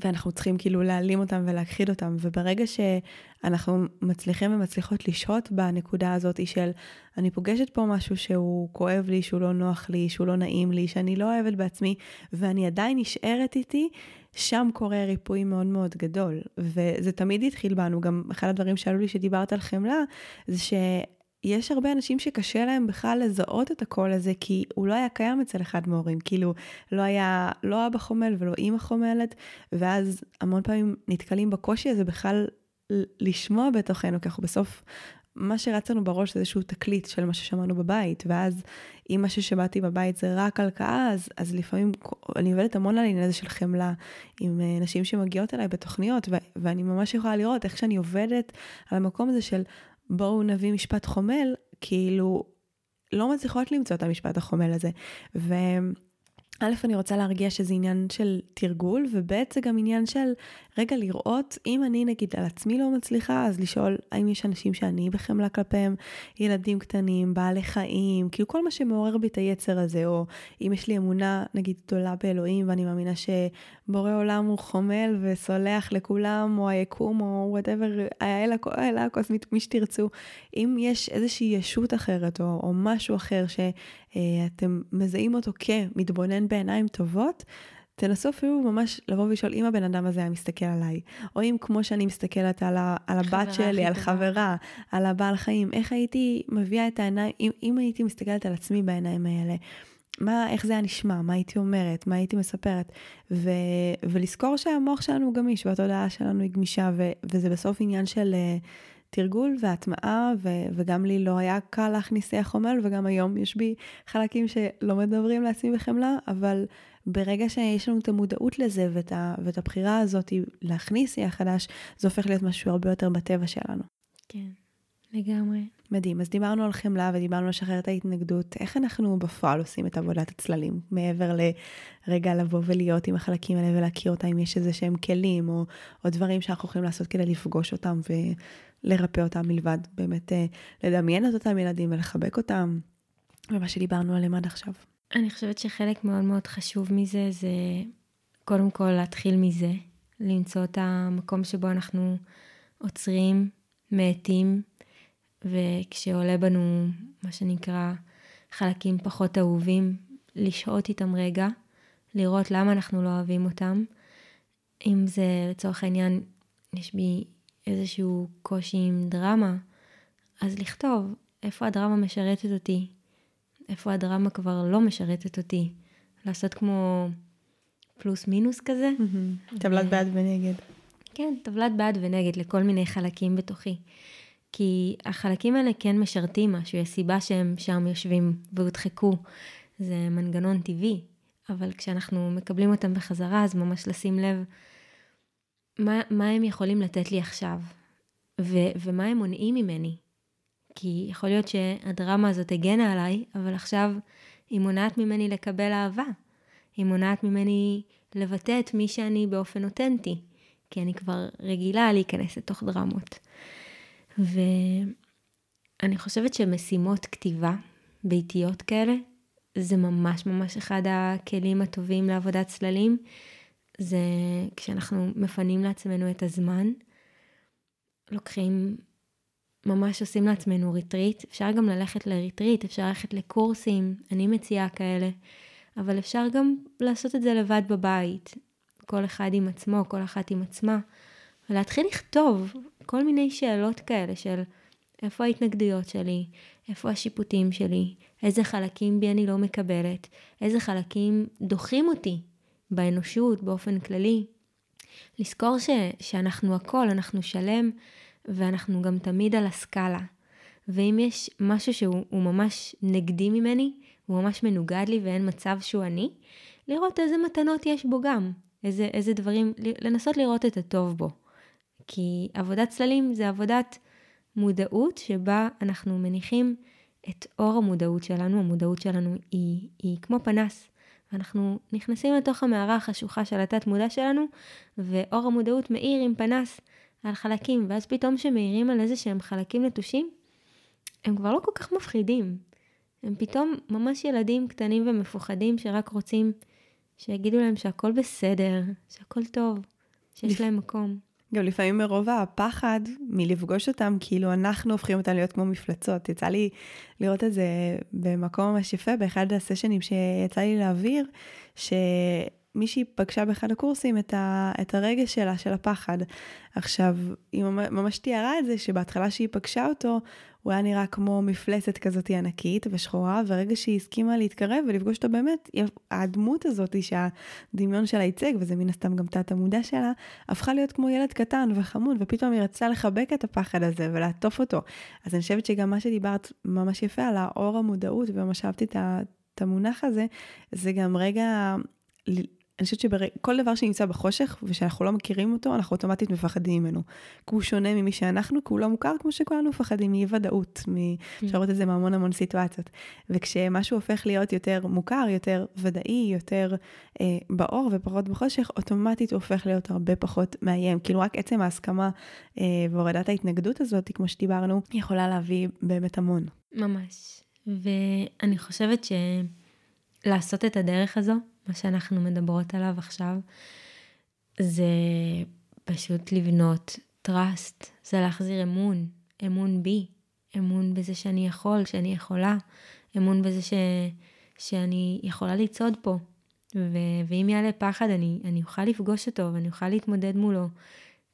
A: ואנחנו צריכים כאילו להעלים אותם ולהכחיד אותם. וברגע שאנחנו מצליחים ומצליחות לשהות בנקודה הזאת של אני פוגשת פה משהו שהוא כואב לי, שהוא לא נוח לי, שהוא לא נעים לי, שאני לא אוהבת בעצמי, ואני עדיין נשארת איתי, שם קורה ריפוי מאוד מאוד גדול. וזה תמיד התחיל בנו, גם אחד הדברים שעלו לי שדיברת על חמלה, זה ש... יש הרבה אנשים שקשה להם בכלל לזהות את הקול הזה, כי הוא לא היה קיים אצל אחד מההורים, כאילו לא היה לא אבא חומל ולא אימא חומלת, ואז המון פעמים נתקלים בקושי הזה בכלל לשמוע בתוכנו, כי אנחנו בסוף, מה שרץ לנו בראש זה איזשהו תקליט של מה ששמענו בבית, ואז אם מה ששמעתי בבית זה רק הלקאה, אז, אז לפעמים אני עובדת המון על העניין הזה של חמלה עם אה, נשים שמגיעות אליי בתוכניות, ו- ואני ממש יכולה לראות איך שאני עובדת על המקום הזה של בואו נביא משפט חומל, כאילו לא מצליחות למצוא את המשפט החומל הזה. ו... א', אני רוצה להרגיע שזה עניין של תרגול, וב', זה גם עניין של רגע לראות, אם אני נגיד על עצמי לא מצליחה, אז לשאול האם יש אנשים שאני בחמלה כלפיהם, ילדים קטנים, בעלי חיים, כאילו כל מה שמעורר בי את היצר הזה, או אם יש לי אמונה נגיד גדולה באלוהים, ואני מאמינה שבורא עולם הוא חומל וסולח לכולם, או היקום, או וואטאבר, האל הקוסמית, מי שתרצו, אם יש איזושהי ישות אחרת, או, או משהו אחר שאתם מזהים אותו כמתבונן בעיניים טובות, תנסו אפילו ממש לבוא ולשאול אם הבן אדם הזה היה מסתכל עליי, או אם כמו שאני מסתכלת על, ה, על הבת שלי, על חברה, על הבעל חיים, איך הייתי מביאה את העיניים, אם, אם הייתי מסתכלת על עצמי בעיניים האלה, מה, איך זה היה נשמע, מה הייתי אומרת, מה הייתי מספרת, ו, ולזכור שהמוח שלנו הוא גמיש והתודעה שלנו היא גמישה, ו, וזה בסוף עניין של... uh, תרגול והטמעה, ו- וגם לי לא היה קל להכניס שיח חומל, וגם היום יש בי חלקים שלא מדברים לעצמי בחמלה, אבל ברגע שיש לנו את המודעות לזה ואת, ה- ואת הבחירה הזאת להכניס שיח חדש, זה הופך להיות משהו הרבה יותר בטבע שלנו.
B: כן, לגמרי.
A: מדהים. אז דיברנו על חמלה ודיברנו על לשחרר את ההתנגדות. איך אנחנו בפועל עושים את עבודת הצללים? מעבר לרגע לבוא ולהיות עם החלקים האלה ולהכיר אותם, אם יש איזה שהם כלים או, או דברים שאנחנו יכולים לעשות כדי לפגוש אותם ולרפא אותם מלבד באמת אה, לדמיין את אותם ילדים ולחבק אותם, ומה שדיברנו עליהם עד עכשיו.
B: אני חושבת שחלק מאוד מאוד חשוב מזה זה קודם כל להתחיל מזה, למצוא את המקום שבו אנחנו עוצרים, מאטים, וכשעולה בנו מה שנקרא חלקים פחות אהובים, לשהות איתם רגע, לראות למה אנחנו לא אוהבים אותם. אם זה לצורך העניין, יש בי איזשהו קושי עם דרמה, אז לכתוב איפה הדרמה משרתת אותי, איפה הדרמה כבר לא משרתת אותי. לעשות כמו פלוס מינוס כזה.
A: טבלת בעד ונגד.
B: כן, טבלת בעד ונגד לכל מיני חלקים בתוכי. כי החלקים האלה כן משרתים משהו, יש סיבה שהם שם יושבים והודחקו. זה מנגנון טבעי, אבל כשאנחנו מקבלים אותם בחזרה, אז ממש לשים לב מה, מה הם יכולים לתת לי עכשיו, ו, ומה הם מונעים ממני. כי יכול להיות שהדרמה הזאת הגנה עליי, אבל עכשיו היא מונעת ממני לקבל אהבה. היא מונעת ממני לבטא את מי שאני באופן אותנטי, כי אני כבר רגילה להיכנס לתוך דרמות. ואני חושבת שמשימות כתיבה ביתיות כאלה, זה ממש ממש אחד הכלים הטובים לעבודת צללים. זה כשאנחנו מפנים לעצמנו את הזמן, לוקחים, ממש עושים לעצמנו ריטריט. אפשר גם ללכת לריטריט, אפשר ללכת לקורסים, אני מציעה כאלה, אבל אפשר גם לעשות את זה לבד בבית, כל אחד עם עצמו, כל אחת עם עצמה, ולהתחיל לכתוב כל מיני שאלות כאלה של איפה ההתנגדויות שלי, איפה השיפוטים שלי, איזה חלקים בי אני לא מקבלת, איזה חלקים דוחים אותי באנושות באופן כללי. לזכור ש, שאנחנו הכל, אנחנו שלם, ואנחנו גם תמיד על הסקאלה. ואם יש משהו שהוא ממש נגדי ממני, הוא ממש מנוגד לי ואין מצב שהוא אני, לראות איזה מתנות יש בו גם, איזה, איזה דברים, לנסות לראות את הטוב בו. כי עבודת צללים זה עבודת מודעות שבה אנחנו מניחים את אור המודעות שלנו, המודעות שלנו היא, היא כמו פנס. אנחנו נכנסים לתוך המערה החשוכה של התת מודע שלנו, ואור המודעות מאיר עם פנס על חלקים, ואז פתאום שמאירים על איזה שהם חלקים נטושים, הם כבר לא כל כך מפחידים. הם פתאום ממש ילדים קטנים ומפוחדים שרק רוצים שיגידו להם שהכל בסדר, שהכל טוב, שיש להם מקום.
A: גם לפעמים מרוב הפחד מלפגוש אותם, כאילו אנחנו הופכים אותם להיות כמו מפלצות. יצא לי לראות את זה במקום ממש יפה, באחד הסשנים שיצא לי להעביר, שמישהי פגשה באחד הקורסים את, ה, את הרגש שלה, של הפחד. עכשיו, היא ממש תיארה את זה, שבהתחלה שהיא פגשה אותו, הוא היה נראה כמו מפלצת כזאת ענקית ושחורה, ורגע שהיא הסכימה להתקרב ולפגוש אותו באמת, הדמות הזאת שהדמיון שלה ייצג, וזה מן הסתם גם תת המודע שלה, הפכה להיות כמו ילד קטן וחמוד, ופתאום היא רצתה לחבק את הפחד הזה ולעטוף אותו. אז אני חושבת שגם מה שדיברת ממש יפה על האור המודעות, וממש אהבתי את המונח הזה, זה גם רגע אני חושבת שכל דבר שנמצא בחושך ושאנחנו לא מכירים אותו, אנחנו אוטומטית מפחדים ממנו. כי הוא שונה ממי שאנחנו, כי הוא לא מוכר כמו שכולנו מפחדים מאי ודאות, אפשר לראות את זה מהמון המון סיטואציות. וכשמשהו הופך להיות יותר מוכר, יותר ודאי, יותר אה, באור ופחות בחושך, אוטומטית הוא הופך להיות הרבה פחות מאיים. כאילו רק עצם ההסכמה אה, והורדת ההתנגדות הזאת, כמו שדיברנו, יכולה להביא באמת המון.
B: ממש. ואני חושבת שלעשות את הדרך הזו, מה שאנחנו מדברות עליו עכשיו, זה פשוט לבנות trust, זה להחזיר אמון, אמון בי, אמון בזה שאני יכול, שאני יכולה, אמון בזה ש, שאני יכולה לצעוד פה. ו, ואם יעלה פחד, אני, אני אוכל לפגוש אותו ואני אוכל להתמודד מולו,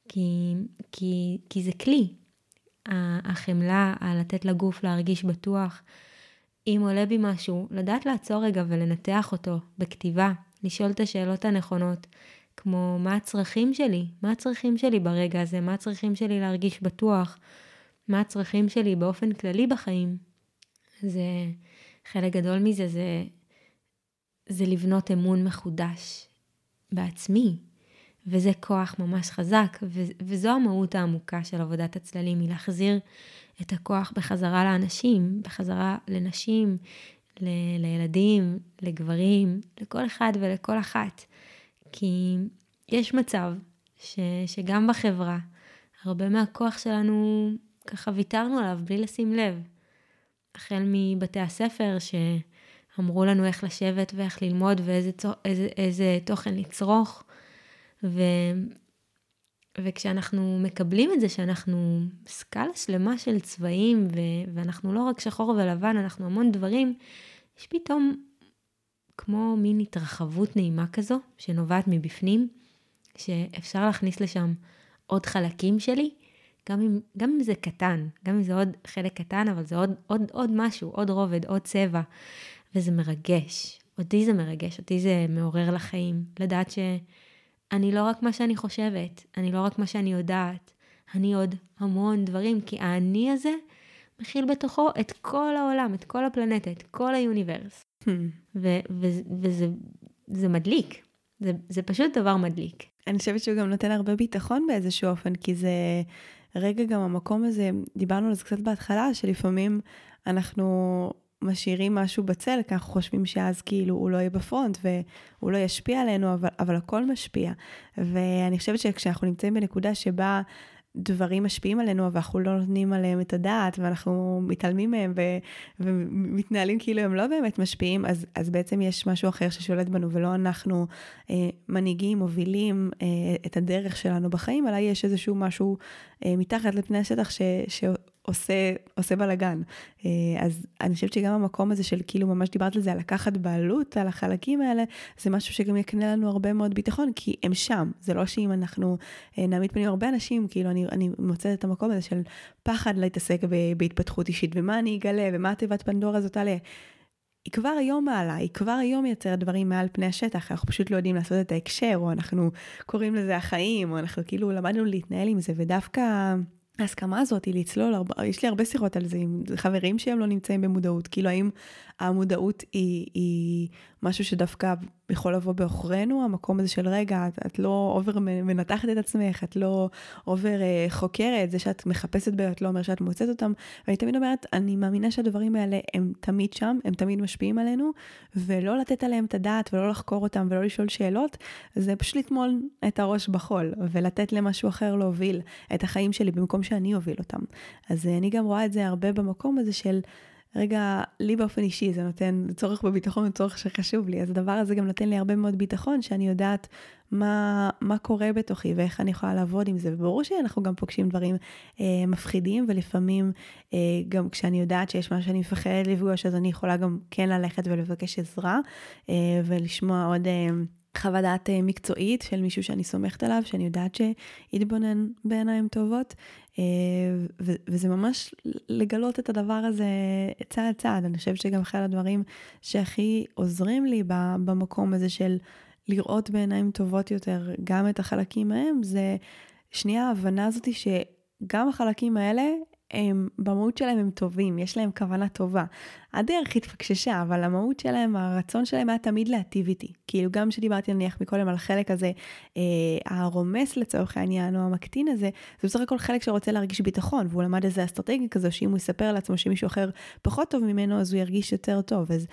B: כי, כי, כי זה כלי. החמלה, הלתת לגוף להרגיש בטוח, אם עולה בי משהו, לדעת לעצור רגע ולנתח אותו בכתיבה, לשאול את השאלות הנכונות, כמו מה הצרכים שלי? מה הצרכים שלי ברגע הזה? מה הצרכים שלי להרגיש בטוח? מה הצרכים שלי באופן כללי בחיים? זה, חלק גדול מזה זה, זה לבנות אמון מחודש בעצמי, וזה כוח ממש חזק, ו- וזו המהות העמוקה של עבודת הצללים, היא להחזיר את הכוח בחזרה לאנשים, בחזרה לנשים, ל- לילדים, לגברים, לכל אחד ולכל אחת. כי יש מצב ש- שגם בחברה, הרבה מהכוח שלנו, ככה ויתרנו עליו בלי לשים לב. החל מבתי הספר שאמרו לנו איך לשבת ואיך ללמוד ואיזה איזה, איזה תוכן לצרוך. ו, וכשאנחנו מקבלים את זה שאנחנו סקאלה שלמה של צבעים, ו- ואנחנו לא רק שחור ולבן, אנחנו המון דברים, יש פתאום כמו מין התרחבות נעימה כזו, שנובעת מבפנים, שאפשר להכניס לשם עוד חלקים שלי, גם אם, גם אם זה קטן, גם אם זה עוד חלק קטן, אבל זה עוד, עוד, עוד משהו, עוד רובד, עוד צבע, וזה מרגש. אותי זה מרגש, אותי זה מעורר לחיים, לדעת ש... אני לא רק מה שאני חושבת, אני לא רק מה שאני יודעת, אני עוד המון דברים, כי האני הזה מכיל בתוכו את כל העולם, את כל הפלנטה, את כל היוניברס. Hmm. ו- ו- וזה זה מדליק, זה, זה פשוט דבר מדליק.
A: אני חושבת שהוא גם נותן הרבה ביטחון באיזשהו אופן, כי זה רגע גם המקום הזה, דיברנו על זה קצת בהתחלה, שלפעמים אנחנו משאירים משהו בצל, כי אנחנו חושבים שאז כאילו הוא לא יהיה בפרונט והוא לא ישפיע עלינו, אבל, אבל הכל משפיע. ואני חושבת שכשאנחנו נמצאים בנקודה שבה דברים משפיעים עלינו, אבל אנחנו לא נותנים עליהם את הדעת, ואנחנו מתעלמים מהם ו, ומתנהלים כאילו הם לא באמת משפיעים, אז, אז בעצם יש משהו אחר ששולט בנו, ולא אנחנו אה, מנהיגים, מובילים אה, את הדרך שלנו בחיים, אלא יש איזשהו משהו אה, מתחת לפני השטח ש, ש, עושה, עושה בלאגן. אה, אז אני חושבת שגם המקום הזה של כאילו ממש דיברת על זה, על לקחת בעלות על החלקים האלה, זה משהו שגם יקנה לנו הרבה מאוד ביטחון, כי הם שם. זה לא שאם אנחנו אה, נעמיד פנים הרבה אנשים, כאילו אני, אני מוצאת את המקום הזה של פחד להתעסק בהתפתחות אישית, ומה אני אגלה, ומה תיבת פנדורה הזאת תעלה. היא כבר היום מעלה, היא כבר היום מייצרת דברים מעל פני השטח, אנחנו פשוט לא יודעים לעשות את ההקשר, או אנחנו קוראים לזה החיים, או אנחנו כאילו למדנו להתנהל עם זה, ודווקא... ההסכמה הזאת היא לצלול, יש לי הרבה שיחות על זה עם חברים שהם לא נמצאים במודעות, כאילו האם המודעות היא, היא משהו שדווקא יכול לבוא בעוכרינו, המקום הזה של רגע, את, את לא over מנתחת את עצמך, את לא over אה, חוקרת, זה שאת מחפשת בעיות לא אומר שאת מוצאת אותם, ואני תמיד אומרת, אני מאמינה שהדברים האלה הם תמיד שם, הם תמיד משפיעים עלינו, ולא לתת עליהם את הדעת ולא לחקור אותם ולא לשאול שאלות, זה פשוט לטמול את הראש בחול, ולתת למשהו אחר להוביל את החיים שלי במקום שאני אוביל אותם. אז אה, אני גם רואה את זה הרבה במקום הזה של... רגע, לי באופן אישי זה נותן צורך בביטחון, צורך שחשוב לי, אז הדבר הזה גם נותן לי הרבה מאוד ביטחון, שאני יודעת מה, מה קורה בתוכי ואיך אני יכולה לעבוד עם זה. וברור שאנחנו גם פוגשים דברים אה, מפחידים, ולפעמים אה, גם כשאני יודעת שיש משהו שאני מפחדת לפגוש, אז אני יכולה גם כן ללכת ולבקש עזרה, אה, ולשמוע עוד... אה, חוות דעת אה, מקצועית של מישהו שאני סומכת עליו, שאני יודעת שיתבונן בעיניים טובות, אה, וזה ממש לגלות את הדבר הזה צעד צעד. אני חושבת שגם אחד הדברים שהכי עוזרים לי במקום הזה של לראות בעיניים טובות יותר גם את החלקים ההם, זה שנייה ההבנה הזאתי שגם החלקים האלה הם, במהות שלהם הם טובים, יש להם כוונה טובה. הדרך התפקששה, אבל המהות שלהם, הרצון שלהם היה תמיד להטיב איתי. כאילו גם שדיברתי נניח מקודם על החלק הזה, אה, הרומס לצורך העניין, או המקטין הזה, זה בסך הכל חלק שרוצה להרגיש ביטחון, והוא למד איזה אסטרטגיה כזו, שאם הוא יספר לעצמו שמישהו אחר פחות טוב ממנו, אז הוא ירגיש יותר טוב. אז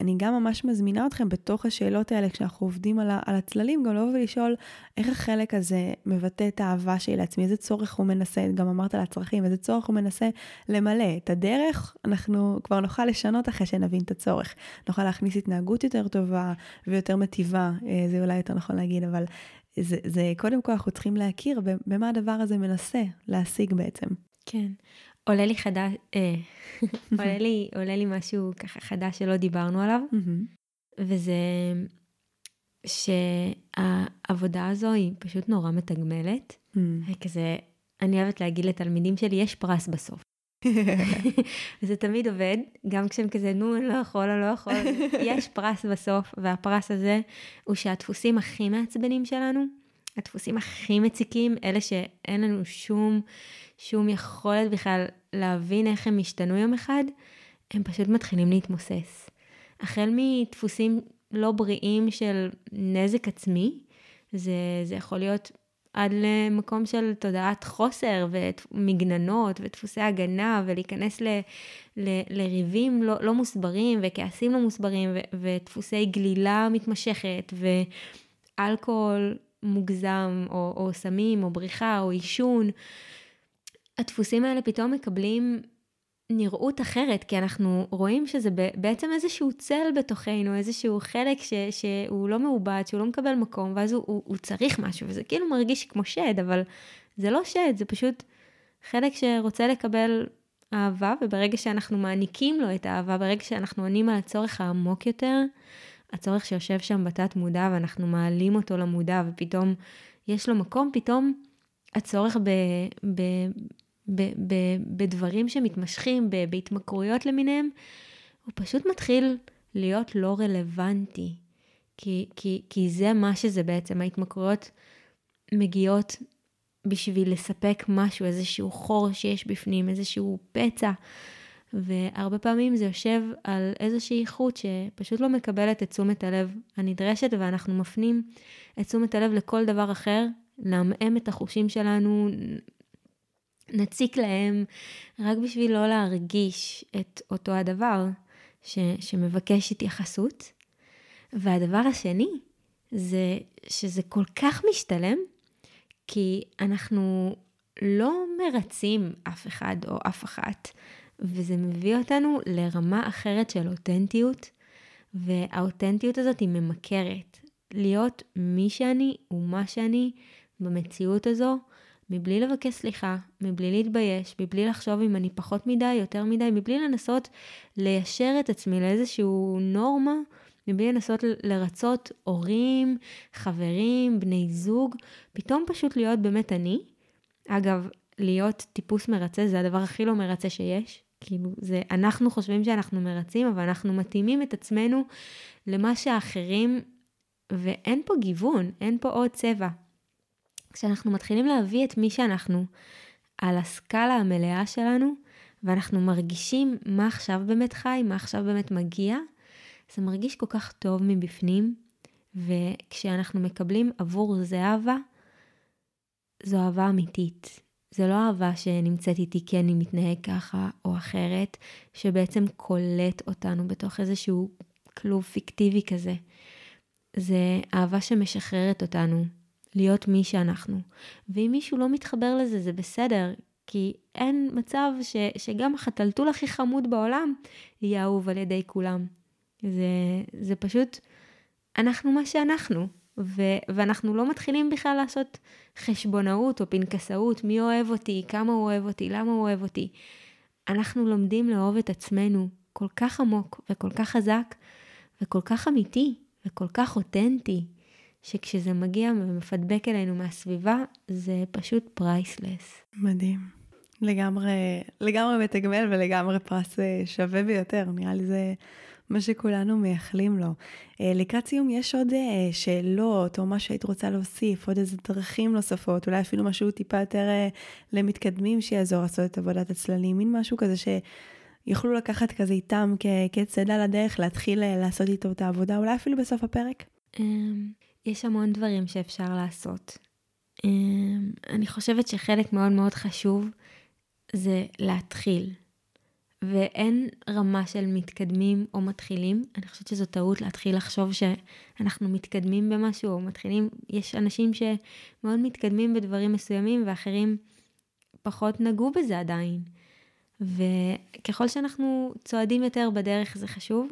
A: אני גם ממש מזמינה אתכם בתוך השאלות האלה, כשאנחנו עובדים על, על הצללים, גם לבוא ולשאול איך החלק הזה מבטא את האהבה שלי לעצמי, איזה צורך הוא מנסה, גם אמרת על הצרכים, איזה צורך הוא מנסה למלא. את הדרך אנחנו כבר נוכל לשנות אחרי שנבין את הצורך. נוכל להכניס התנהגות יותר טובה ויותר מטיבה, אה, זה אולי יותר נכון להגיד, אבל זה, זה קודם כל אנחנו צריכים להכיר במה הדבר הזה מנסה להשיג בעצם.
B: כן. עולה לי חדש, אה, עולה, לי, עולה לי משהו ככה חדש שלא דיברנו עליו, וזה שהעבודה הזו היא פשוט נורא מתגמלת. כזה, אני אוהבת להגיד לתלמידים שלי, יש פרס בסוף. וזה תמיד עובד, גם כשהם כזה, נו, אני לא יכול, אני לא יכול. יש פרס בסוף, והפרס הזה הוא שהדפוסים הכי מעצבנים שלנו, הדפוסים הכי מציקים, אלה שאין לנו שום, שום יכולת בכלל להבין איך הם השתנו יום אחד, הם פשוט מתחילים להתמוסס. החל מדפוסים לא בריאים של נזק עצמי, זה, זה יכול להיות עד למקום של תודעת חוסר ומגננות ודפוסי הגנה ולהיכנס ל, ל, לריבים לא, לא מוסברים וכעסים לא מוסברים ו, ודפוסי גלילה מתמשכת ואלכוהול מוגזם או, או סמים או בריחה או עישון. הדפוסים האלה פתאום מקבלים נראות אחרת, כי אנחנו רואים שזה בעצם איזשהו צל בתוכנו, איזשהו חלק ש, שהוא לא מעובד, שהוא לא מקבל מקום, ואז הוא, הוא, הוא צריך משהו, וזה כאילו מרגיש כמו שד, אבל זה לא שד, זה פשוט חלק שרוצה לקבל אהבה, וברגע שאנחנו מעניקים לו את האהבה, ברגע שאנחנו עונים על הצורך העמוק יותר, הצורך שיושב שם בתת מודע, ואנחנו מעלים אותו למודע, ופתאום יש לו מקום, פתאום הצורך ב, ב, ב- ב- בדברים שמתמשכים, ב- בהתמכרויות למיניהם, הוא פשוט מתחיל להיות לא רלוונטי. כי, כי, כי זה מה שזה בעצם, ההתמכרויות מגיעות בשביל לספק משהו, איזשהו חור שיש בפנים, איזשהו פצע. והרבה פעמים זה יושב על איזושהי איכות שפשוט לא מקבלת את תשומת הלב הנדרשת, ואנחנו מפנים את תשומת הלב לכל דבר אחר, לעמעם את החושים שלנו, נציק להם רק בשביל לא להרגיש את אותו הדבר ש, שמבקש התייחסות. והדבר השני זה שזה כל כך משתלם, כי אנחנו לא מרצים אף אחד או אף אחת, וזה מביא אותנו לרמה אחרת של אותנטיות, והאותנטיות הזאת היא ממכרת. להיות מי שאני ומה שאני במציאות הזו, מבלי לבקש סליחה, מבלי להתבייש, מבלי לחשוב אם אני פחות מדי, יותר מדי, מבלי לנסות ליישר את עצמי לאיזשהו נורמה, מבלי לנסות לרצות הורים, חברים, בני זוג, פתאום פשוט להיות באמת אני. אגב, להיות טיפוס מרצה זה הדבר הכי לא מרצה שיש. כאילו, זה, אנחנו חושבים שאנחנו מרצים, אבל אנחנו מתאימים את עצמנו למה שאחרים, ואין פה גיוון, אין פה עוד צבע. כשאנחנו מתחילים להביא את מי שאנחנו על הסקאלה המלאה שלנו, ואנחנו מרגישים מה עכשיו באמת חי, מה עכשיו באמת מגיע, זה מרגיש כל כך טוב מבפנים, וכשאנחנו מקבלים עבור זה אהבה, זו אהבה אמיתית. זה לא אהבה שנמצאת איתי כי אני מתנהג ככה או אחרת, שבעצם קולט אותנו בתוך איזשהו כלוב פיקטיבי כזה. זה אהבה שמשחררת אותנו, להיות מי שאנחנו. ואם מישהו לא מתחבר לזה, זה בסדר, כי אין מצב ש, שגם החתלתול הכי חמוד בעולם יהיה אהוב על ידי כולם. זה, זה פשוט, אנחנו מה שאנחנו, ו, ואנחנו לא מתחילים בכלל לעשות חשבונאות או פנקסאות, מי אוהב אותי, כמה הוא אוהב אותי, למה הוא אוהב אותי. אנחנו לומדים לאהוב את עצמנו כל כך עמוק וכל כך חזק וכל כך אמיתי וכל כך אותנטי. שכשזה מגיע ומפדבק אלינו מהסביבה, זה פשוט priceless.
A: מדהים. לגמרי, לגמרי מתגמל ולגמרי פרס אה, שווה ביותר, נראה לי זה מה שכולנו מייחלים לו. אה, לקראת סיום, יש עוד אה, שאלות או מה שהיית רוצה להוסיף, עוד איזה דרכים נוספות, אולי אפילו משהו טיפה יותר אה, למתקדמים שיעזור לעשות את עבודת הצללים, מין משהו כזה שיוכלו לקחת כזה איתם כצדה לדרך, להתחיל לעשות איתו את העבודה, אולי אפילו בסוף הפרק?
B: אמ, יש המון דברים שאפשר לעשות. אמ, אני חושבת שחלק מאוד מאוד חשוב זה להתחיל. ואין רמה של מתקדמים או מתחילים. אני חושבת שזו טעות להתחיל לחשוב שאנחנו מתקדמים במשהו או מתחילים. יש אנשים שמאוד מתקדמים בדברים מסוימים ואחרים פחות נגעו בזה עדיין. וככל שאנחנו צועדים יותר בדרך זה חשוב.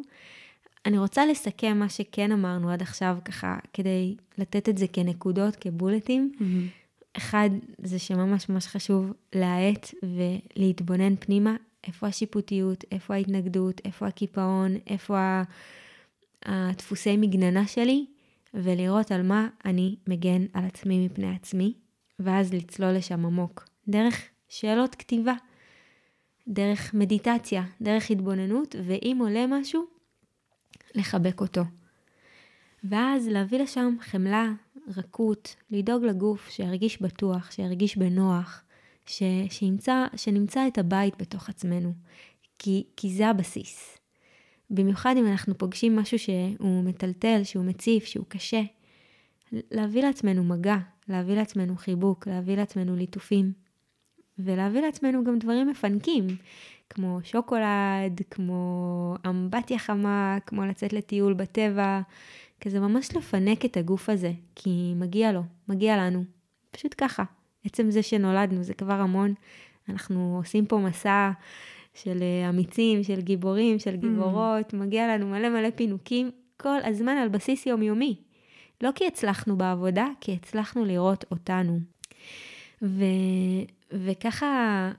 B: אני רוצה לסכם מה שכן אמרנו עד עכשיו ככה, כדי לתת את זה כנקודות, כבולטים. Mm-hmm. אחד, זה שממש ממש חשוב להאט ולהתבונן פנימה איפה השיפוטיות, איפה ההתנגדות, איפה הקיפאון, איפה הדפוסי מגננה שלי, ולראות על מה אני מגן על עצמי מפני עצמי, ואז לצלול לשם עמוק. דרך שאלות כתיבה, דרך מדיטציה, דרך התבוננות, ואם עולה משהו, לחבק אותו. ואז להביא לשם חמלה, רכות, לדאוג לגוף, שירגיש בטוח, שירגיש בנוח, ש, שימצא, שנמצא את הבית בתוך עצמנו, כי, כי זה הבסיס. במיוחד אם אנחנו פוגשים משהו שהוא מטלטל, שהוא מציף, שהוא קשה, להביא לעצמנו מגע, להביא לעצמנו חיבוק, להביא לעצמנו ליטופים, ולהביא לעצמנו גם דברים מפנקים, כמו שוקולד, כמו אמבטיה חמה, כמו לצאת לטיול בטבע, כזה ממש לפנק את הגוף הזה, כי מגיע לו, מגיע לנו, פשוט ככה. עצם זה שנולדנו זה כבר המון. אנחנו עושים פה מסע של אה, אמיצים, של גיבורים, של mm. גיבורות, mm. מגיע לנו מלא מלא פינוקים כל הזמן על בסיס יומיומי. לא כי הצלחנו בעבודה, כי הצלחנו לראות אותנו. ו, וככה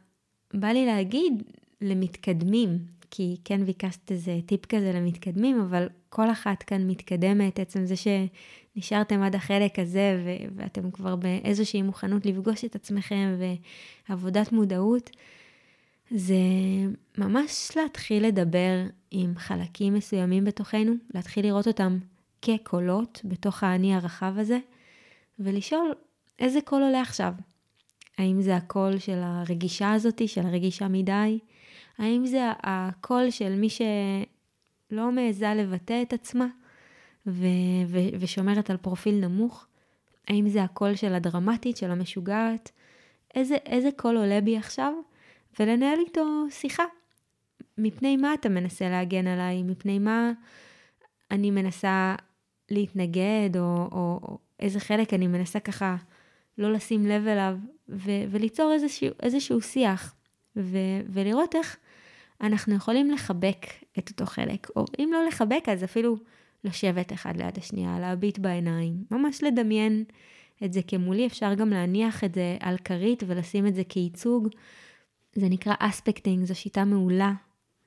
B: בא לי להגיד למתקדמים, כי כן ביקשת איזה טיפ כזה למתקדמים, אבל כל אחת כאן מתקדמת, עצם זה שנשארתם עד החלק הזה ו- ואתם כבר באיזושהי מוכנות לפגוש את עצמכם ועבודת מודעות, זה ממש להתחיל לדבר עם חלקים מסוימים בתוכנו, להתחיל לראות אותם כקולות בתוך האני הרחב הזה, ולשאול איזה קול עולה עכשיו. האם זה הקול של הרגישה הזאתי, של הרגישה מדי? האם זה הקול של מי שלא מעיזה לבטא את עצמה ו- ו- ושומרת על פרופיל נמוך? האם זה הקול של הדרמטית, של המשוגעת? איזה, איזה קול עולה בי עכשיו? ולנהל איתו שיחה. מפני מה אתה מנסה להגן עליי? מפני מה אני מנסה להתנגד, או, או, או איזה חלק אני מנסה ככה לא לשים לב אליו, ו- וליצור איזשהו, איזשהו שיח, ו- ולראות איך אנחנו יכולים לחבק את אותו חלק, או אם לא לחבק, אז אפילו לשבת אחד ליד השנייה, להביט בעיניים, ממש לדמיין את זה כמולי, אפשר גם להניח את זה על כרית ולשים את זה כייצוג. זה נקרא אספקטינג, זו שיטה מעולה.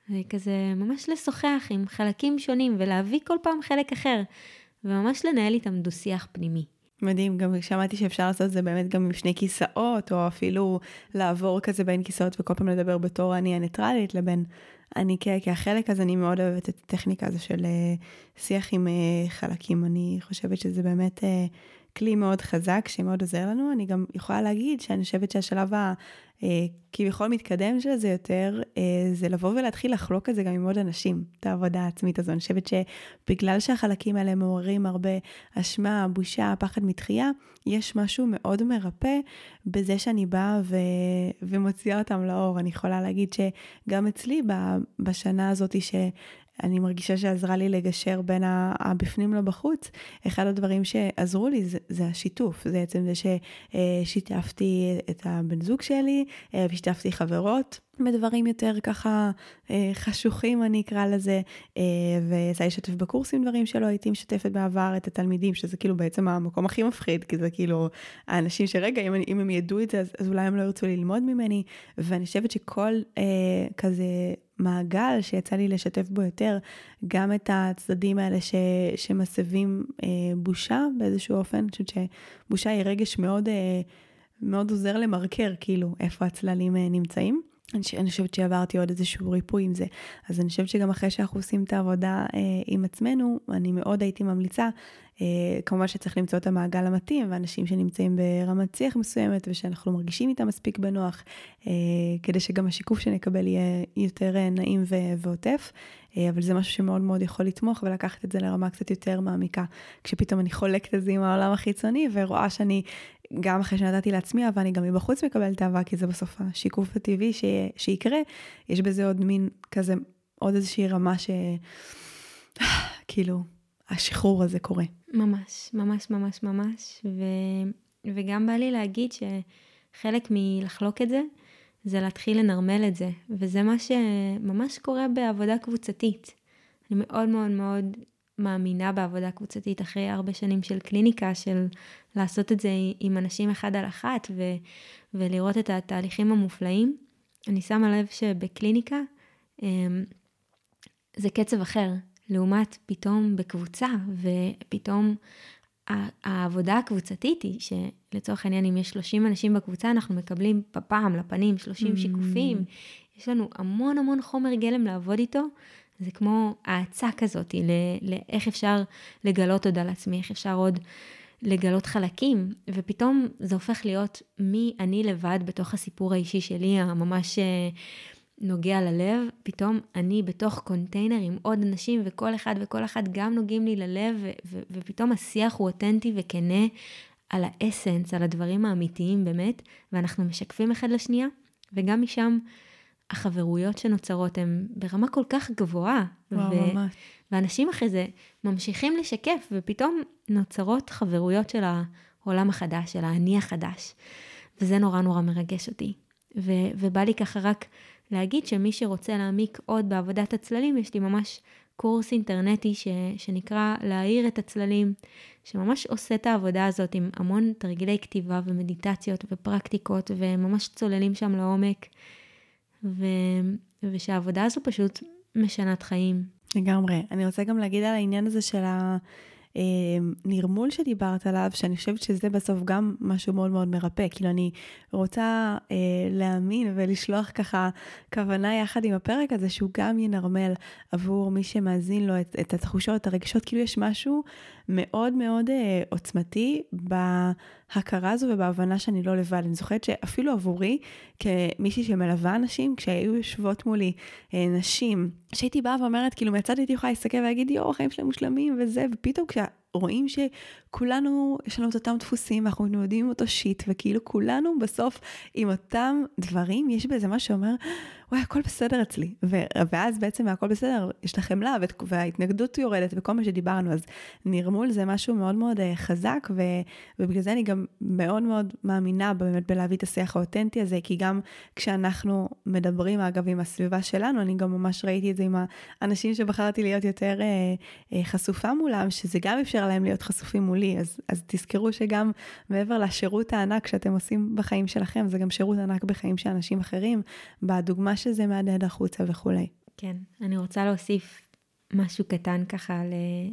B: זה כזה ממש לשוחח עם חלקים שונים ולהביא כל פעם חלק אחר, וממש לנהל איתם דו-שיח פנימי.
A: מדהים, גם שמעתי שאפשר לעשות את זה באמת גם עם שני כיסאות, או אפילו לעבור כזה בין כיסאות וכל פעם לדבר בתור אני הניטרלית לבין אני כ... כי החלק הזה, אני מאוד אוהבת את הטכניקה הזו של uh, שיח עם uh, חלקים. אני חושבת שזה באמת uh, כלי מאוד חזק שמאוד עוזר לנו. אני גם יכולה להגיד שאני חושבת שהשלב הכביכול מתקדם של זה יותר, זה לבוא ולהתחיל לחלוק את זה גם עם עוד אנשים, את העבודה העצמית הזו. אני חושבת שבגלל שהחלקים האלה מעוררים הרבה אשמה, בושה, פחד מתחייה, יש משהו מאוד מרפא בזה שאני באה ו... ומוציאה אותם לאור. אני יכולה להגיד שגם אצלי בשנה הזאת ש... אני מרגישה שעזרה לי לגשר בין הבפנים לבחוץ. אחד הדברים שעזרו לי זה, זה השיתוף, זה בעצם זה ששיתפתי את הבן זוג שלי אה, ושיתפתי חברות. בדברים יותר ככה אה, חשוכים אני אקרא לזה, אה, ויצא לי לשתף בקורסים דברים שלא הייתי משתפת בעבר את התלמידים, שזה כאילו בעצם המקום הכי מפחיד, כי זה כאילו האנשים שרגע, אם, אם הם ידעו את זה, אז, אז אולי הם לא ירצו ללמוד ממני, ואני חושבת שכל אה, כזה מעגל שיצא לי לשתף בו יותר, גם את הצדדים האלה ש, שמסבים אה, בושה באיזשהו אופן, אני חושבת שבושה היא רגש מאוד, אה, מאוד עוזר למרקר, כאילו, איפה הצללים אה, נמצאים. אני, אני חושבת שעברתי עוד איזשהו ריפוי עם זה. אז אני חושבת שגם אחרי שאנחנו עושים את העבודה אה, עם עצמנו, אני מאוד הייתי ממליצה, כמובן שצריך למצוא את המעגל המתאים, ואנשים שנמצאים ברמת שיח מסוימת, ושאנחנו מרגישים איתם מספיק בנוח, אה, כדי שגם השיקוף שנקבל יהיה יותר אה, נעים ועוטף. אה, אבל זה משהו שמאוד מאוד יכול לתמוך ולקחת את זה לרמה קצת יותר מעמיקה. כשפתאום אני חולקת את זה עם העולם החיצוני, ורואה שאני גם אחרי שנתתי לעצמי אהבה, אני גם מבחוץ מקבלת אהבה, כי זה בסוף השיקוף הטבעי ש... שיקרה. יש בזה עוד מין כזה, עוד איזושהי רמה ש... כאילו, השחרור הזה קורה.
B: ממש, ממש, ממש, ממש. ו... וגם בא לי להגיד שחלק מלחלוק את זה, זה להתחיל לנרמל את זה. וזה מה שממש קורה בעבודה קבוצתית. אני מאוד מאוד מאוד מאמינה בעבודה קבוצתית אחרי הרבה שנים של קליניקה, של לעשות את זה עם אנשים אחד על אחת ו, ולראות את התהליכים המופלאים. אני שמה לב שבקליניקה אמ, זה קצב אחר, לעומת פתאום בקבוצה, ופתאום העבודה הקבוצתית היא שלצורך העניין אם יש 30 אנשים בקבוצה אנחנו מקבלים בפעם לפנים 30 mm. שיקופים, יש לנו המון המון חומר גלם לעבוד איתו. זה כמו האצה כזאת לאיך אפשר לגלות עוד על עצמי, איך אפשר עוד לגלות חלקים, ופתאום זה הופך להיות מי אני לבד בתוך הסיפור האישי שלי, הממש אה, נוגע ללב, פתאום אני בתוך קונטיינר עם עוד אנשים, וכל אחד וכל אחת גם נוגעים לי ללב, ו- ו- ופתאום השיח הוא אותנטי וכנה על האסנס, על הדברים האמיתיים באמת, ואנחנו משקפים אחד לשנייה, וגם משם החברויות שנוצרות הן ברמה כל כך גבוהה.
A: וואו, ו- ממש.
B: ואנשים אחרי זה ממשיכים לשקף, ופתאום נוצרות חברויות של העולם החדש, של האני החדש. וזה נורא נורא מרגש אותי. ו- ובא לי ככה רק להגיד שמי שרוצה להעמיק עוד בעבודת הצללים, יש לי ממש קורס אינטרנטי ש- שנקרא להאיר את הצללים, שממש עושה את העבודה הזאת עם המון תרגילי כתיבה ומדיטציות ופרקטיקות, וממש צוללים שם לעומק. ו... ושהעבודה הזו פשוט משנת חיים.
A: לגמרי. אני רוצה גם להגיד על העניין הזה של הנרמול שדיברת עליו, שאני חושבת שזה בסוף גם משהו מאוד מאוד מרפא. כאילו, אני רוצה אה, להאמין ולשלוח ככה כוונה יחד עם הפרק הזה, שהוא גם ינרמל עבור מי שמאזין לו את, את התחושות, את הרגשות. כאילו, יש משהו מאוד מאוד אה, עוצמתי בהכרה הזו ובהבנה שאני לא לבד. אני זוכרת שאפילו עבורי, כמישהי שמלווה אנשים, כשהיו יושבות מולי אה, נשים, שהייתי באה ואומרת, כאילו מהצד הייתי יכולה להסתכל ולהגיד, יואו, החיים שלהם מושלמים וזה, ופתאום כשה... רואים שכולנו, יש לנו את אותם דפוסים, ואנחנו מתמודדים עם אותו שיט, וכאילו כולנו בסוף עם אותם דברים, יש בזה מה שאומר, וואי, הכל בסדר אצלי. ואז בעצם הכל בסדר, יש לכם לה, וההתנגדות יורדת, וכל מה שדיברנו, אז נרמול זה משהו מאוד מאוד אה, חזק, ו, ובגלל זה אני גם מאוד מאוד מאמינה באמת בלהביא את השיח האותנטי הזה, כי גם כשאנחנו מדברים, אגב, עם הסביבה שלנו, אני גם ממש ראיתי את זה עם האנשים שבחרתי להיות יותר אה, אה, חשופה מולם, שזה גם אפשר להם להיות חשופים מולי, אז, אז תזכרו שגם מעבר לשירות הענק שאתם עושים בחיים שלכם, זה גם שירות ענק בחיים של אנשים אחרים, בדוגמה שזה מהדהד החוצה וכולי.
B: כן, אני רוצה להוסיף משהו קטן ככה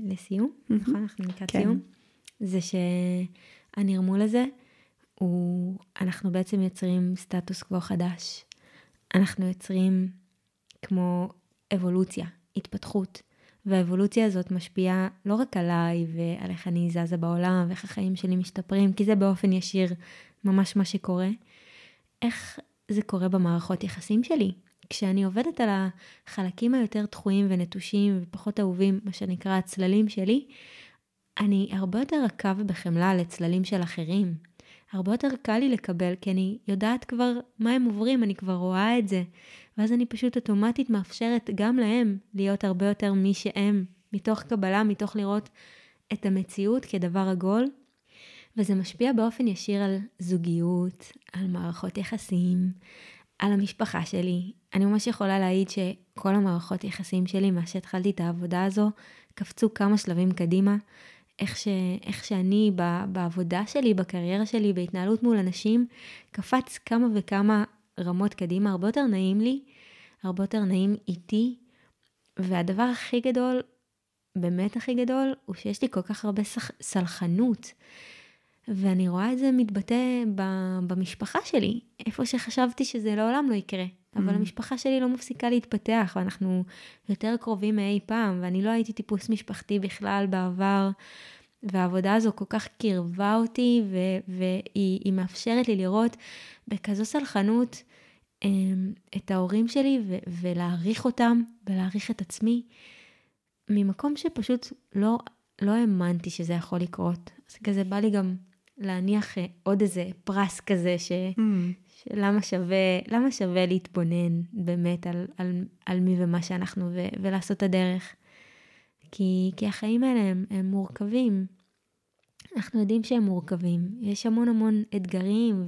B: לסיום, נכון? אנחנו לקראת כן. סיום. זה שהנרמול הזה, הוא, אנחנו בעצם יוצרים סטטוס קוו חדש. אנחנו יוצרים כמו אבולוציה, התפתחות. והאבולוציה הזאת משפיעה לא רק עליי ועל איך אני זזה בעולם ואיך החיים שלי משתפרים, כי זה באופן ישיר ממש מה שקורה. איך זה קורה במערכות יחסים שלי? כשאני עובדת על החלקים היותר דחויים ונטושים ופחות אהובים, מה שנקרא הצללים שלי, אני הרבה יותר רכה ובחמלה לצללים של אחרים. הרבה יותר קל לי לקבל, כי אני יודעת כבר מה הם עוברים, אני כבר רואה את זה. ואז אני פשוט אוטומטית מאפשרת גם להם להיות הרבה יותר מי שהם, מתוך קבלה, מתוך לראות את המציאות כדבר עגול. וזה משפיע באופן ישיר על זוגיות, על מערכות יחסים, על המשפחה שלי. אני ממש יכולה להעיד שכל המערכות יחסים שלי, מאז שהתחלתי את העבודה הזו, קפצו כמה שלבים קדימה. איך, ש, איך שאני בעבודה שלי, בקריירה שלי, בהתנהלות מול אנשים, קפץ כמה וכמה רמות קדימה, הרבה יותר נעים לי, הרבה יותר נעים איתי, והדבר הכי גדול, באמת הכי גדול, הוא שיש לי כל כך הרבה סלחנות. ואני רואה את זה מתבטא במשפחה שלי, איפה שחשבתי שזה לעולם לא יקרה. אבל mm. המשפחה שלי לא מפסיקה להתפתח, ואנחנו יותר קרובים מאי פעם, ואני לא הייתי טיפוס משפחתי בכלל בעבר, והעבודה הזו כל כך קירבה אותי, ו- והיא מאפשרת לי לראות בכזו סלחנות אמ, את ההורים שלי, ו- ולהעריך אותם, ולהעריך את עצמי, ממקום שפשוט לא, לא האמנתי שזה יכול לקרות. אז כזה בא לי גם להניח אה, עוד איזה פרס כזה, ש... Mm. שלמה שווה, למה שווה להתבונן באמת על, על, על מי ומה שאנחנו ו, ולעשות את הדרך. כי, כי החיים האלה הם, הם מורכבים. אנחנו יודעים שהם מורכבים. יש המון המון אתגרים,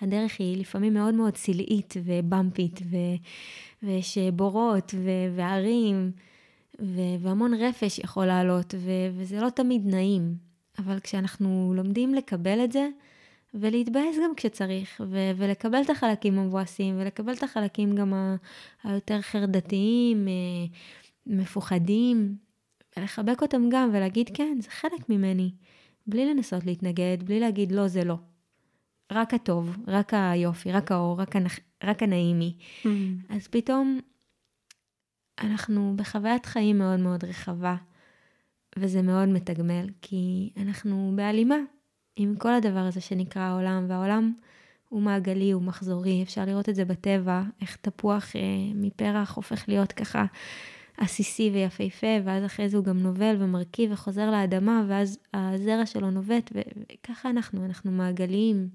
B: והדרך היא לפעמים מאוד מאוד סלעית ובמפית, ו, ויש בורות ו, והרים, ו, והמון רפש יכול לעלות, ו, וזה לא תמיד נעים. אבל כשאנחנו לומדים לקבל את זה, ולהתבאס גם כשצריך, ו- ולקבל את החלקים המבואסים, ולקבל את החלקים גם ה- היותר חרדתיים, אה, מפוחדים, ולחבק אותם גם, ולהגיד כן, זה חלק ממני, בלי לנסות להתנגד, בלי להגיד לא, זה לא. רק הטוב, רק היופי, רק האור, רק, הנח... רק הנעימי. Mm-hmm. אז פתאום אנחנו בחוויית חיים מאוד מאוד רחבה, וזה מאוד מתגמל, כי אנחנו בהלימה עם כל הדבר הזה שנקרא העולם, והעולם הוא מעגלי, הוא מחזורי, אפשר לראות את זה בטבע, איך תפוח אה, מפרח הופך להיות ככה עסיסי ויפהפה, ואז אחרי זה הוא גם נובל ומרכיב וחוזר לאדמה, ואז הזרע שלו נובט, וככה אנחנו, אנחנו מעגליים.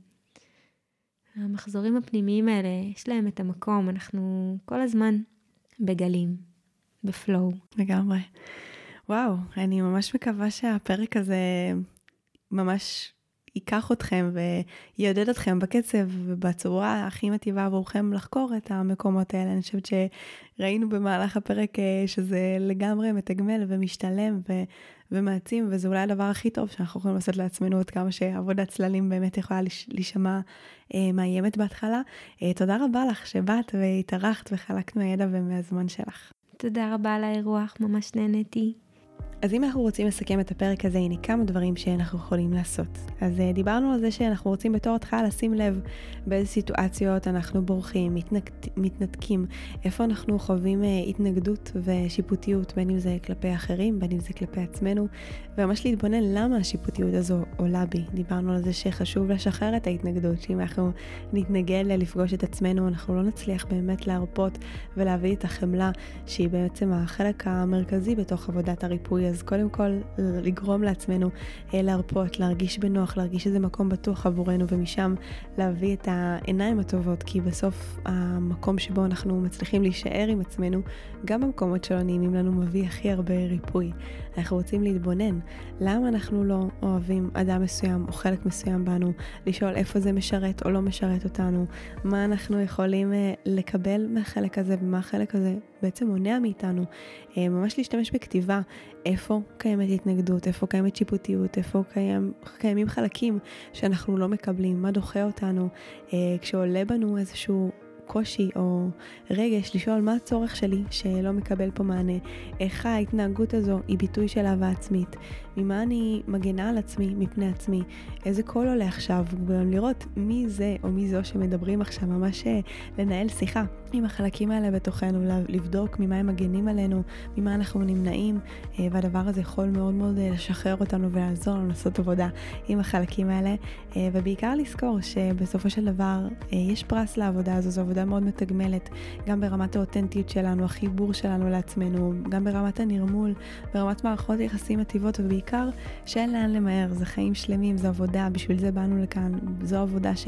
B: המחזורים הפנימיים האלה, יש להם את המקום, אנחנו כל הזמן בגלים, בפלואו.
A: לגמרי. וואו, אני ממש מקווה שהפרק הזה ממש ייקח אתכם ויעודד אתכם בקצב ובצורה הכי מטיבה עבורכם לחקור את המקומות האלה. אני חושבת שראינו במהלך הפרק אה, שזה לגמרי מתגמל ומשתלם ו- ומעצים, וזה אולי הדבר הכי טוב שאנחנו יכולים לעשות לעצמנו עוד כמה שעבודת צללים באמת יכולה להישמע אה, מאיימת בהתחלה. אה, תודה רבה לך שבאת והתארחת וחלקת מהידע ומהזמן שלך.
B: תודה רבה על האירוח, ממש נהניתי.
A: אז אם אנחנו רוצים לסכם את הפרק הזה, הנה כמה דברים שאנחנו יכולים לעשות. אז uh, דיברנו על זה שאנחנו רוצים בתור התחלה לשים לב באיזה סיטואציות אנחנו בורחים, מתנק... מתנתקים, איפה אנחנו חווים uh, התנגדות ושיפוטיות, בין אם זה כלפי אחרים, בין אם זה כלפי עצמנו, וממש להתבונן למה השיפוטיות הזו עולה בי. דיברנו על זה שחשוב לשחרר את ההתנגדות, שאם אנחנו נתנגד לפגוש את עצמנו, אנחנו לא נצליח באמת להרפות ולהביא את החמלה, שהיא בעצם החלק המרכזי בתוך עבודת הריפוי אז קודם כל לגרום לעצמנו אה, להרפות, להרגיש בנוח, להרגיש איזה מקום בטוח עבורנו, ומשם להביא את העיניים הטובות, כי בסוף המקום שבו אנחנו מצליחים להישאר עם עצמנו, גם במקומות שלא נעימים לנו, מביא הכי הרבה ריפוי. אנחנו רוצים להתבונן, למה אנחנו לא אוהבים אדם מסוים או חלק מסוים בנו, לשאול איפה זה משרת או לא משרת אותנו, מה אנחנו יכולים אה, לקבל מהחלק הזה ומה החלק הזה בעצם מונע מאיתנו, אה, ממש להשתמש בכתיבה, איפה קיימת התנגדות, איפה קיימת שיפוטיות, איפה קיים, קיימים חלקים שאנחנו לא מקבלים, מה דוחה אותנו, אה, כשעולה בנו איזשהו קושי או רגש, לשאול מה הצורך שלי שלא מקבל פה מענה, איך ההתנהגות הזו היא ביטוי של אהבה עצמית, ממה אני מגנה על עצמי מפני עצמי, איזה קול עולה עכשיו, וגם לראות מי זה או מי זו שמדברים עכשיו, ממש אה, לנהל שיחה עם החלקים האלה בתוכנו, לבדוק ממה הם מגנים עלינו, ממה אנחנו נמנעים, אה, והדבר הזה יכול מאוד מאוד אה, לשחרר אותנו ולעזור לנו לעשות עבודה עם החלקים האלה, ובעיקר לזכור שבסופו של דבר יש פרס לעבודה הזו, זו עבודה מאוד מתגמלת, גם ברמת האותנטיות שלנו, החיבור שלנו לעצמנו, גם ברמת הנרמול, ברמת מערכות יחסים מטיבות, ובעיקר שאין לאן למהר, זה חיים שלמים, זו עבודה, בשביל זה באנו לכאן, זו עבודה ש...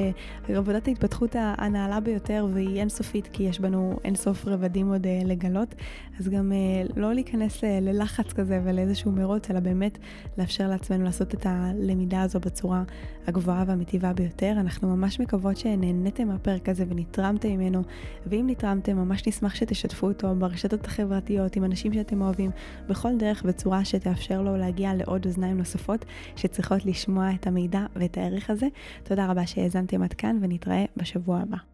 A: עבודת ההתפתחות הנעלה ביותר והיא אינסופית, כי יש בנו אינסוף רבדים עוד uh, לגלות, אז גם uh, לא להיכנס uh, ללחץ כזה ולאיזשהו מרוץ, אלא באמת לאפשר לעצמנו לעשות את הלמידה הזו בצורה הגבוהה והמטיבה ביותר. אנחנו ממש מקוות שנהניתם מהפרק הזה ונתרמתם ממנו, ואם נתרמתם, ממש נשמח שתשתפו אותו ברשתות החברתיות, עם אנשים שאתם אוהבים, בכל דרך וצורה שתאפשר לו להגיע לעוד אוזניים נוספות שצריכות לשמוע את המידע ואת הערך הזה. תודה רבה שהאזנתם עד כאן ונתראה בשבוע הבא.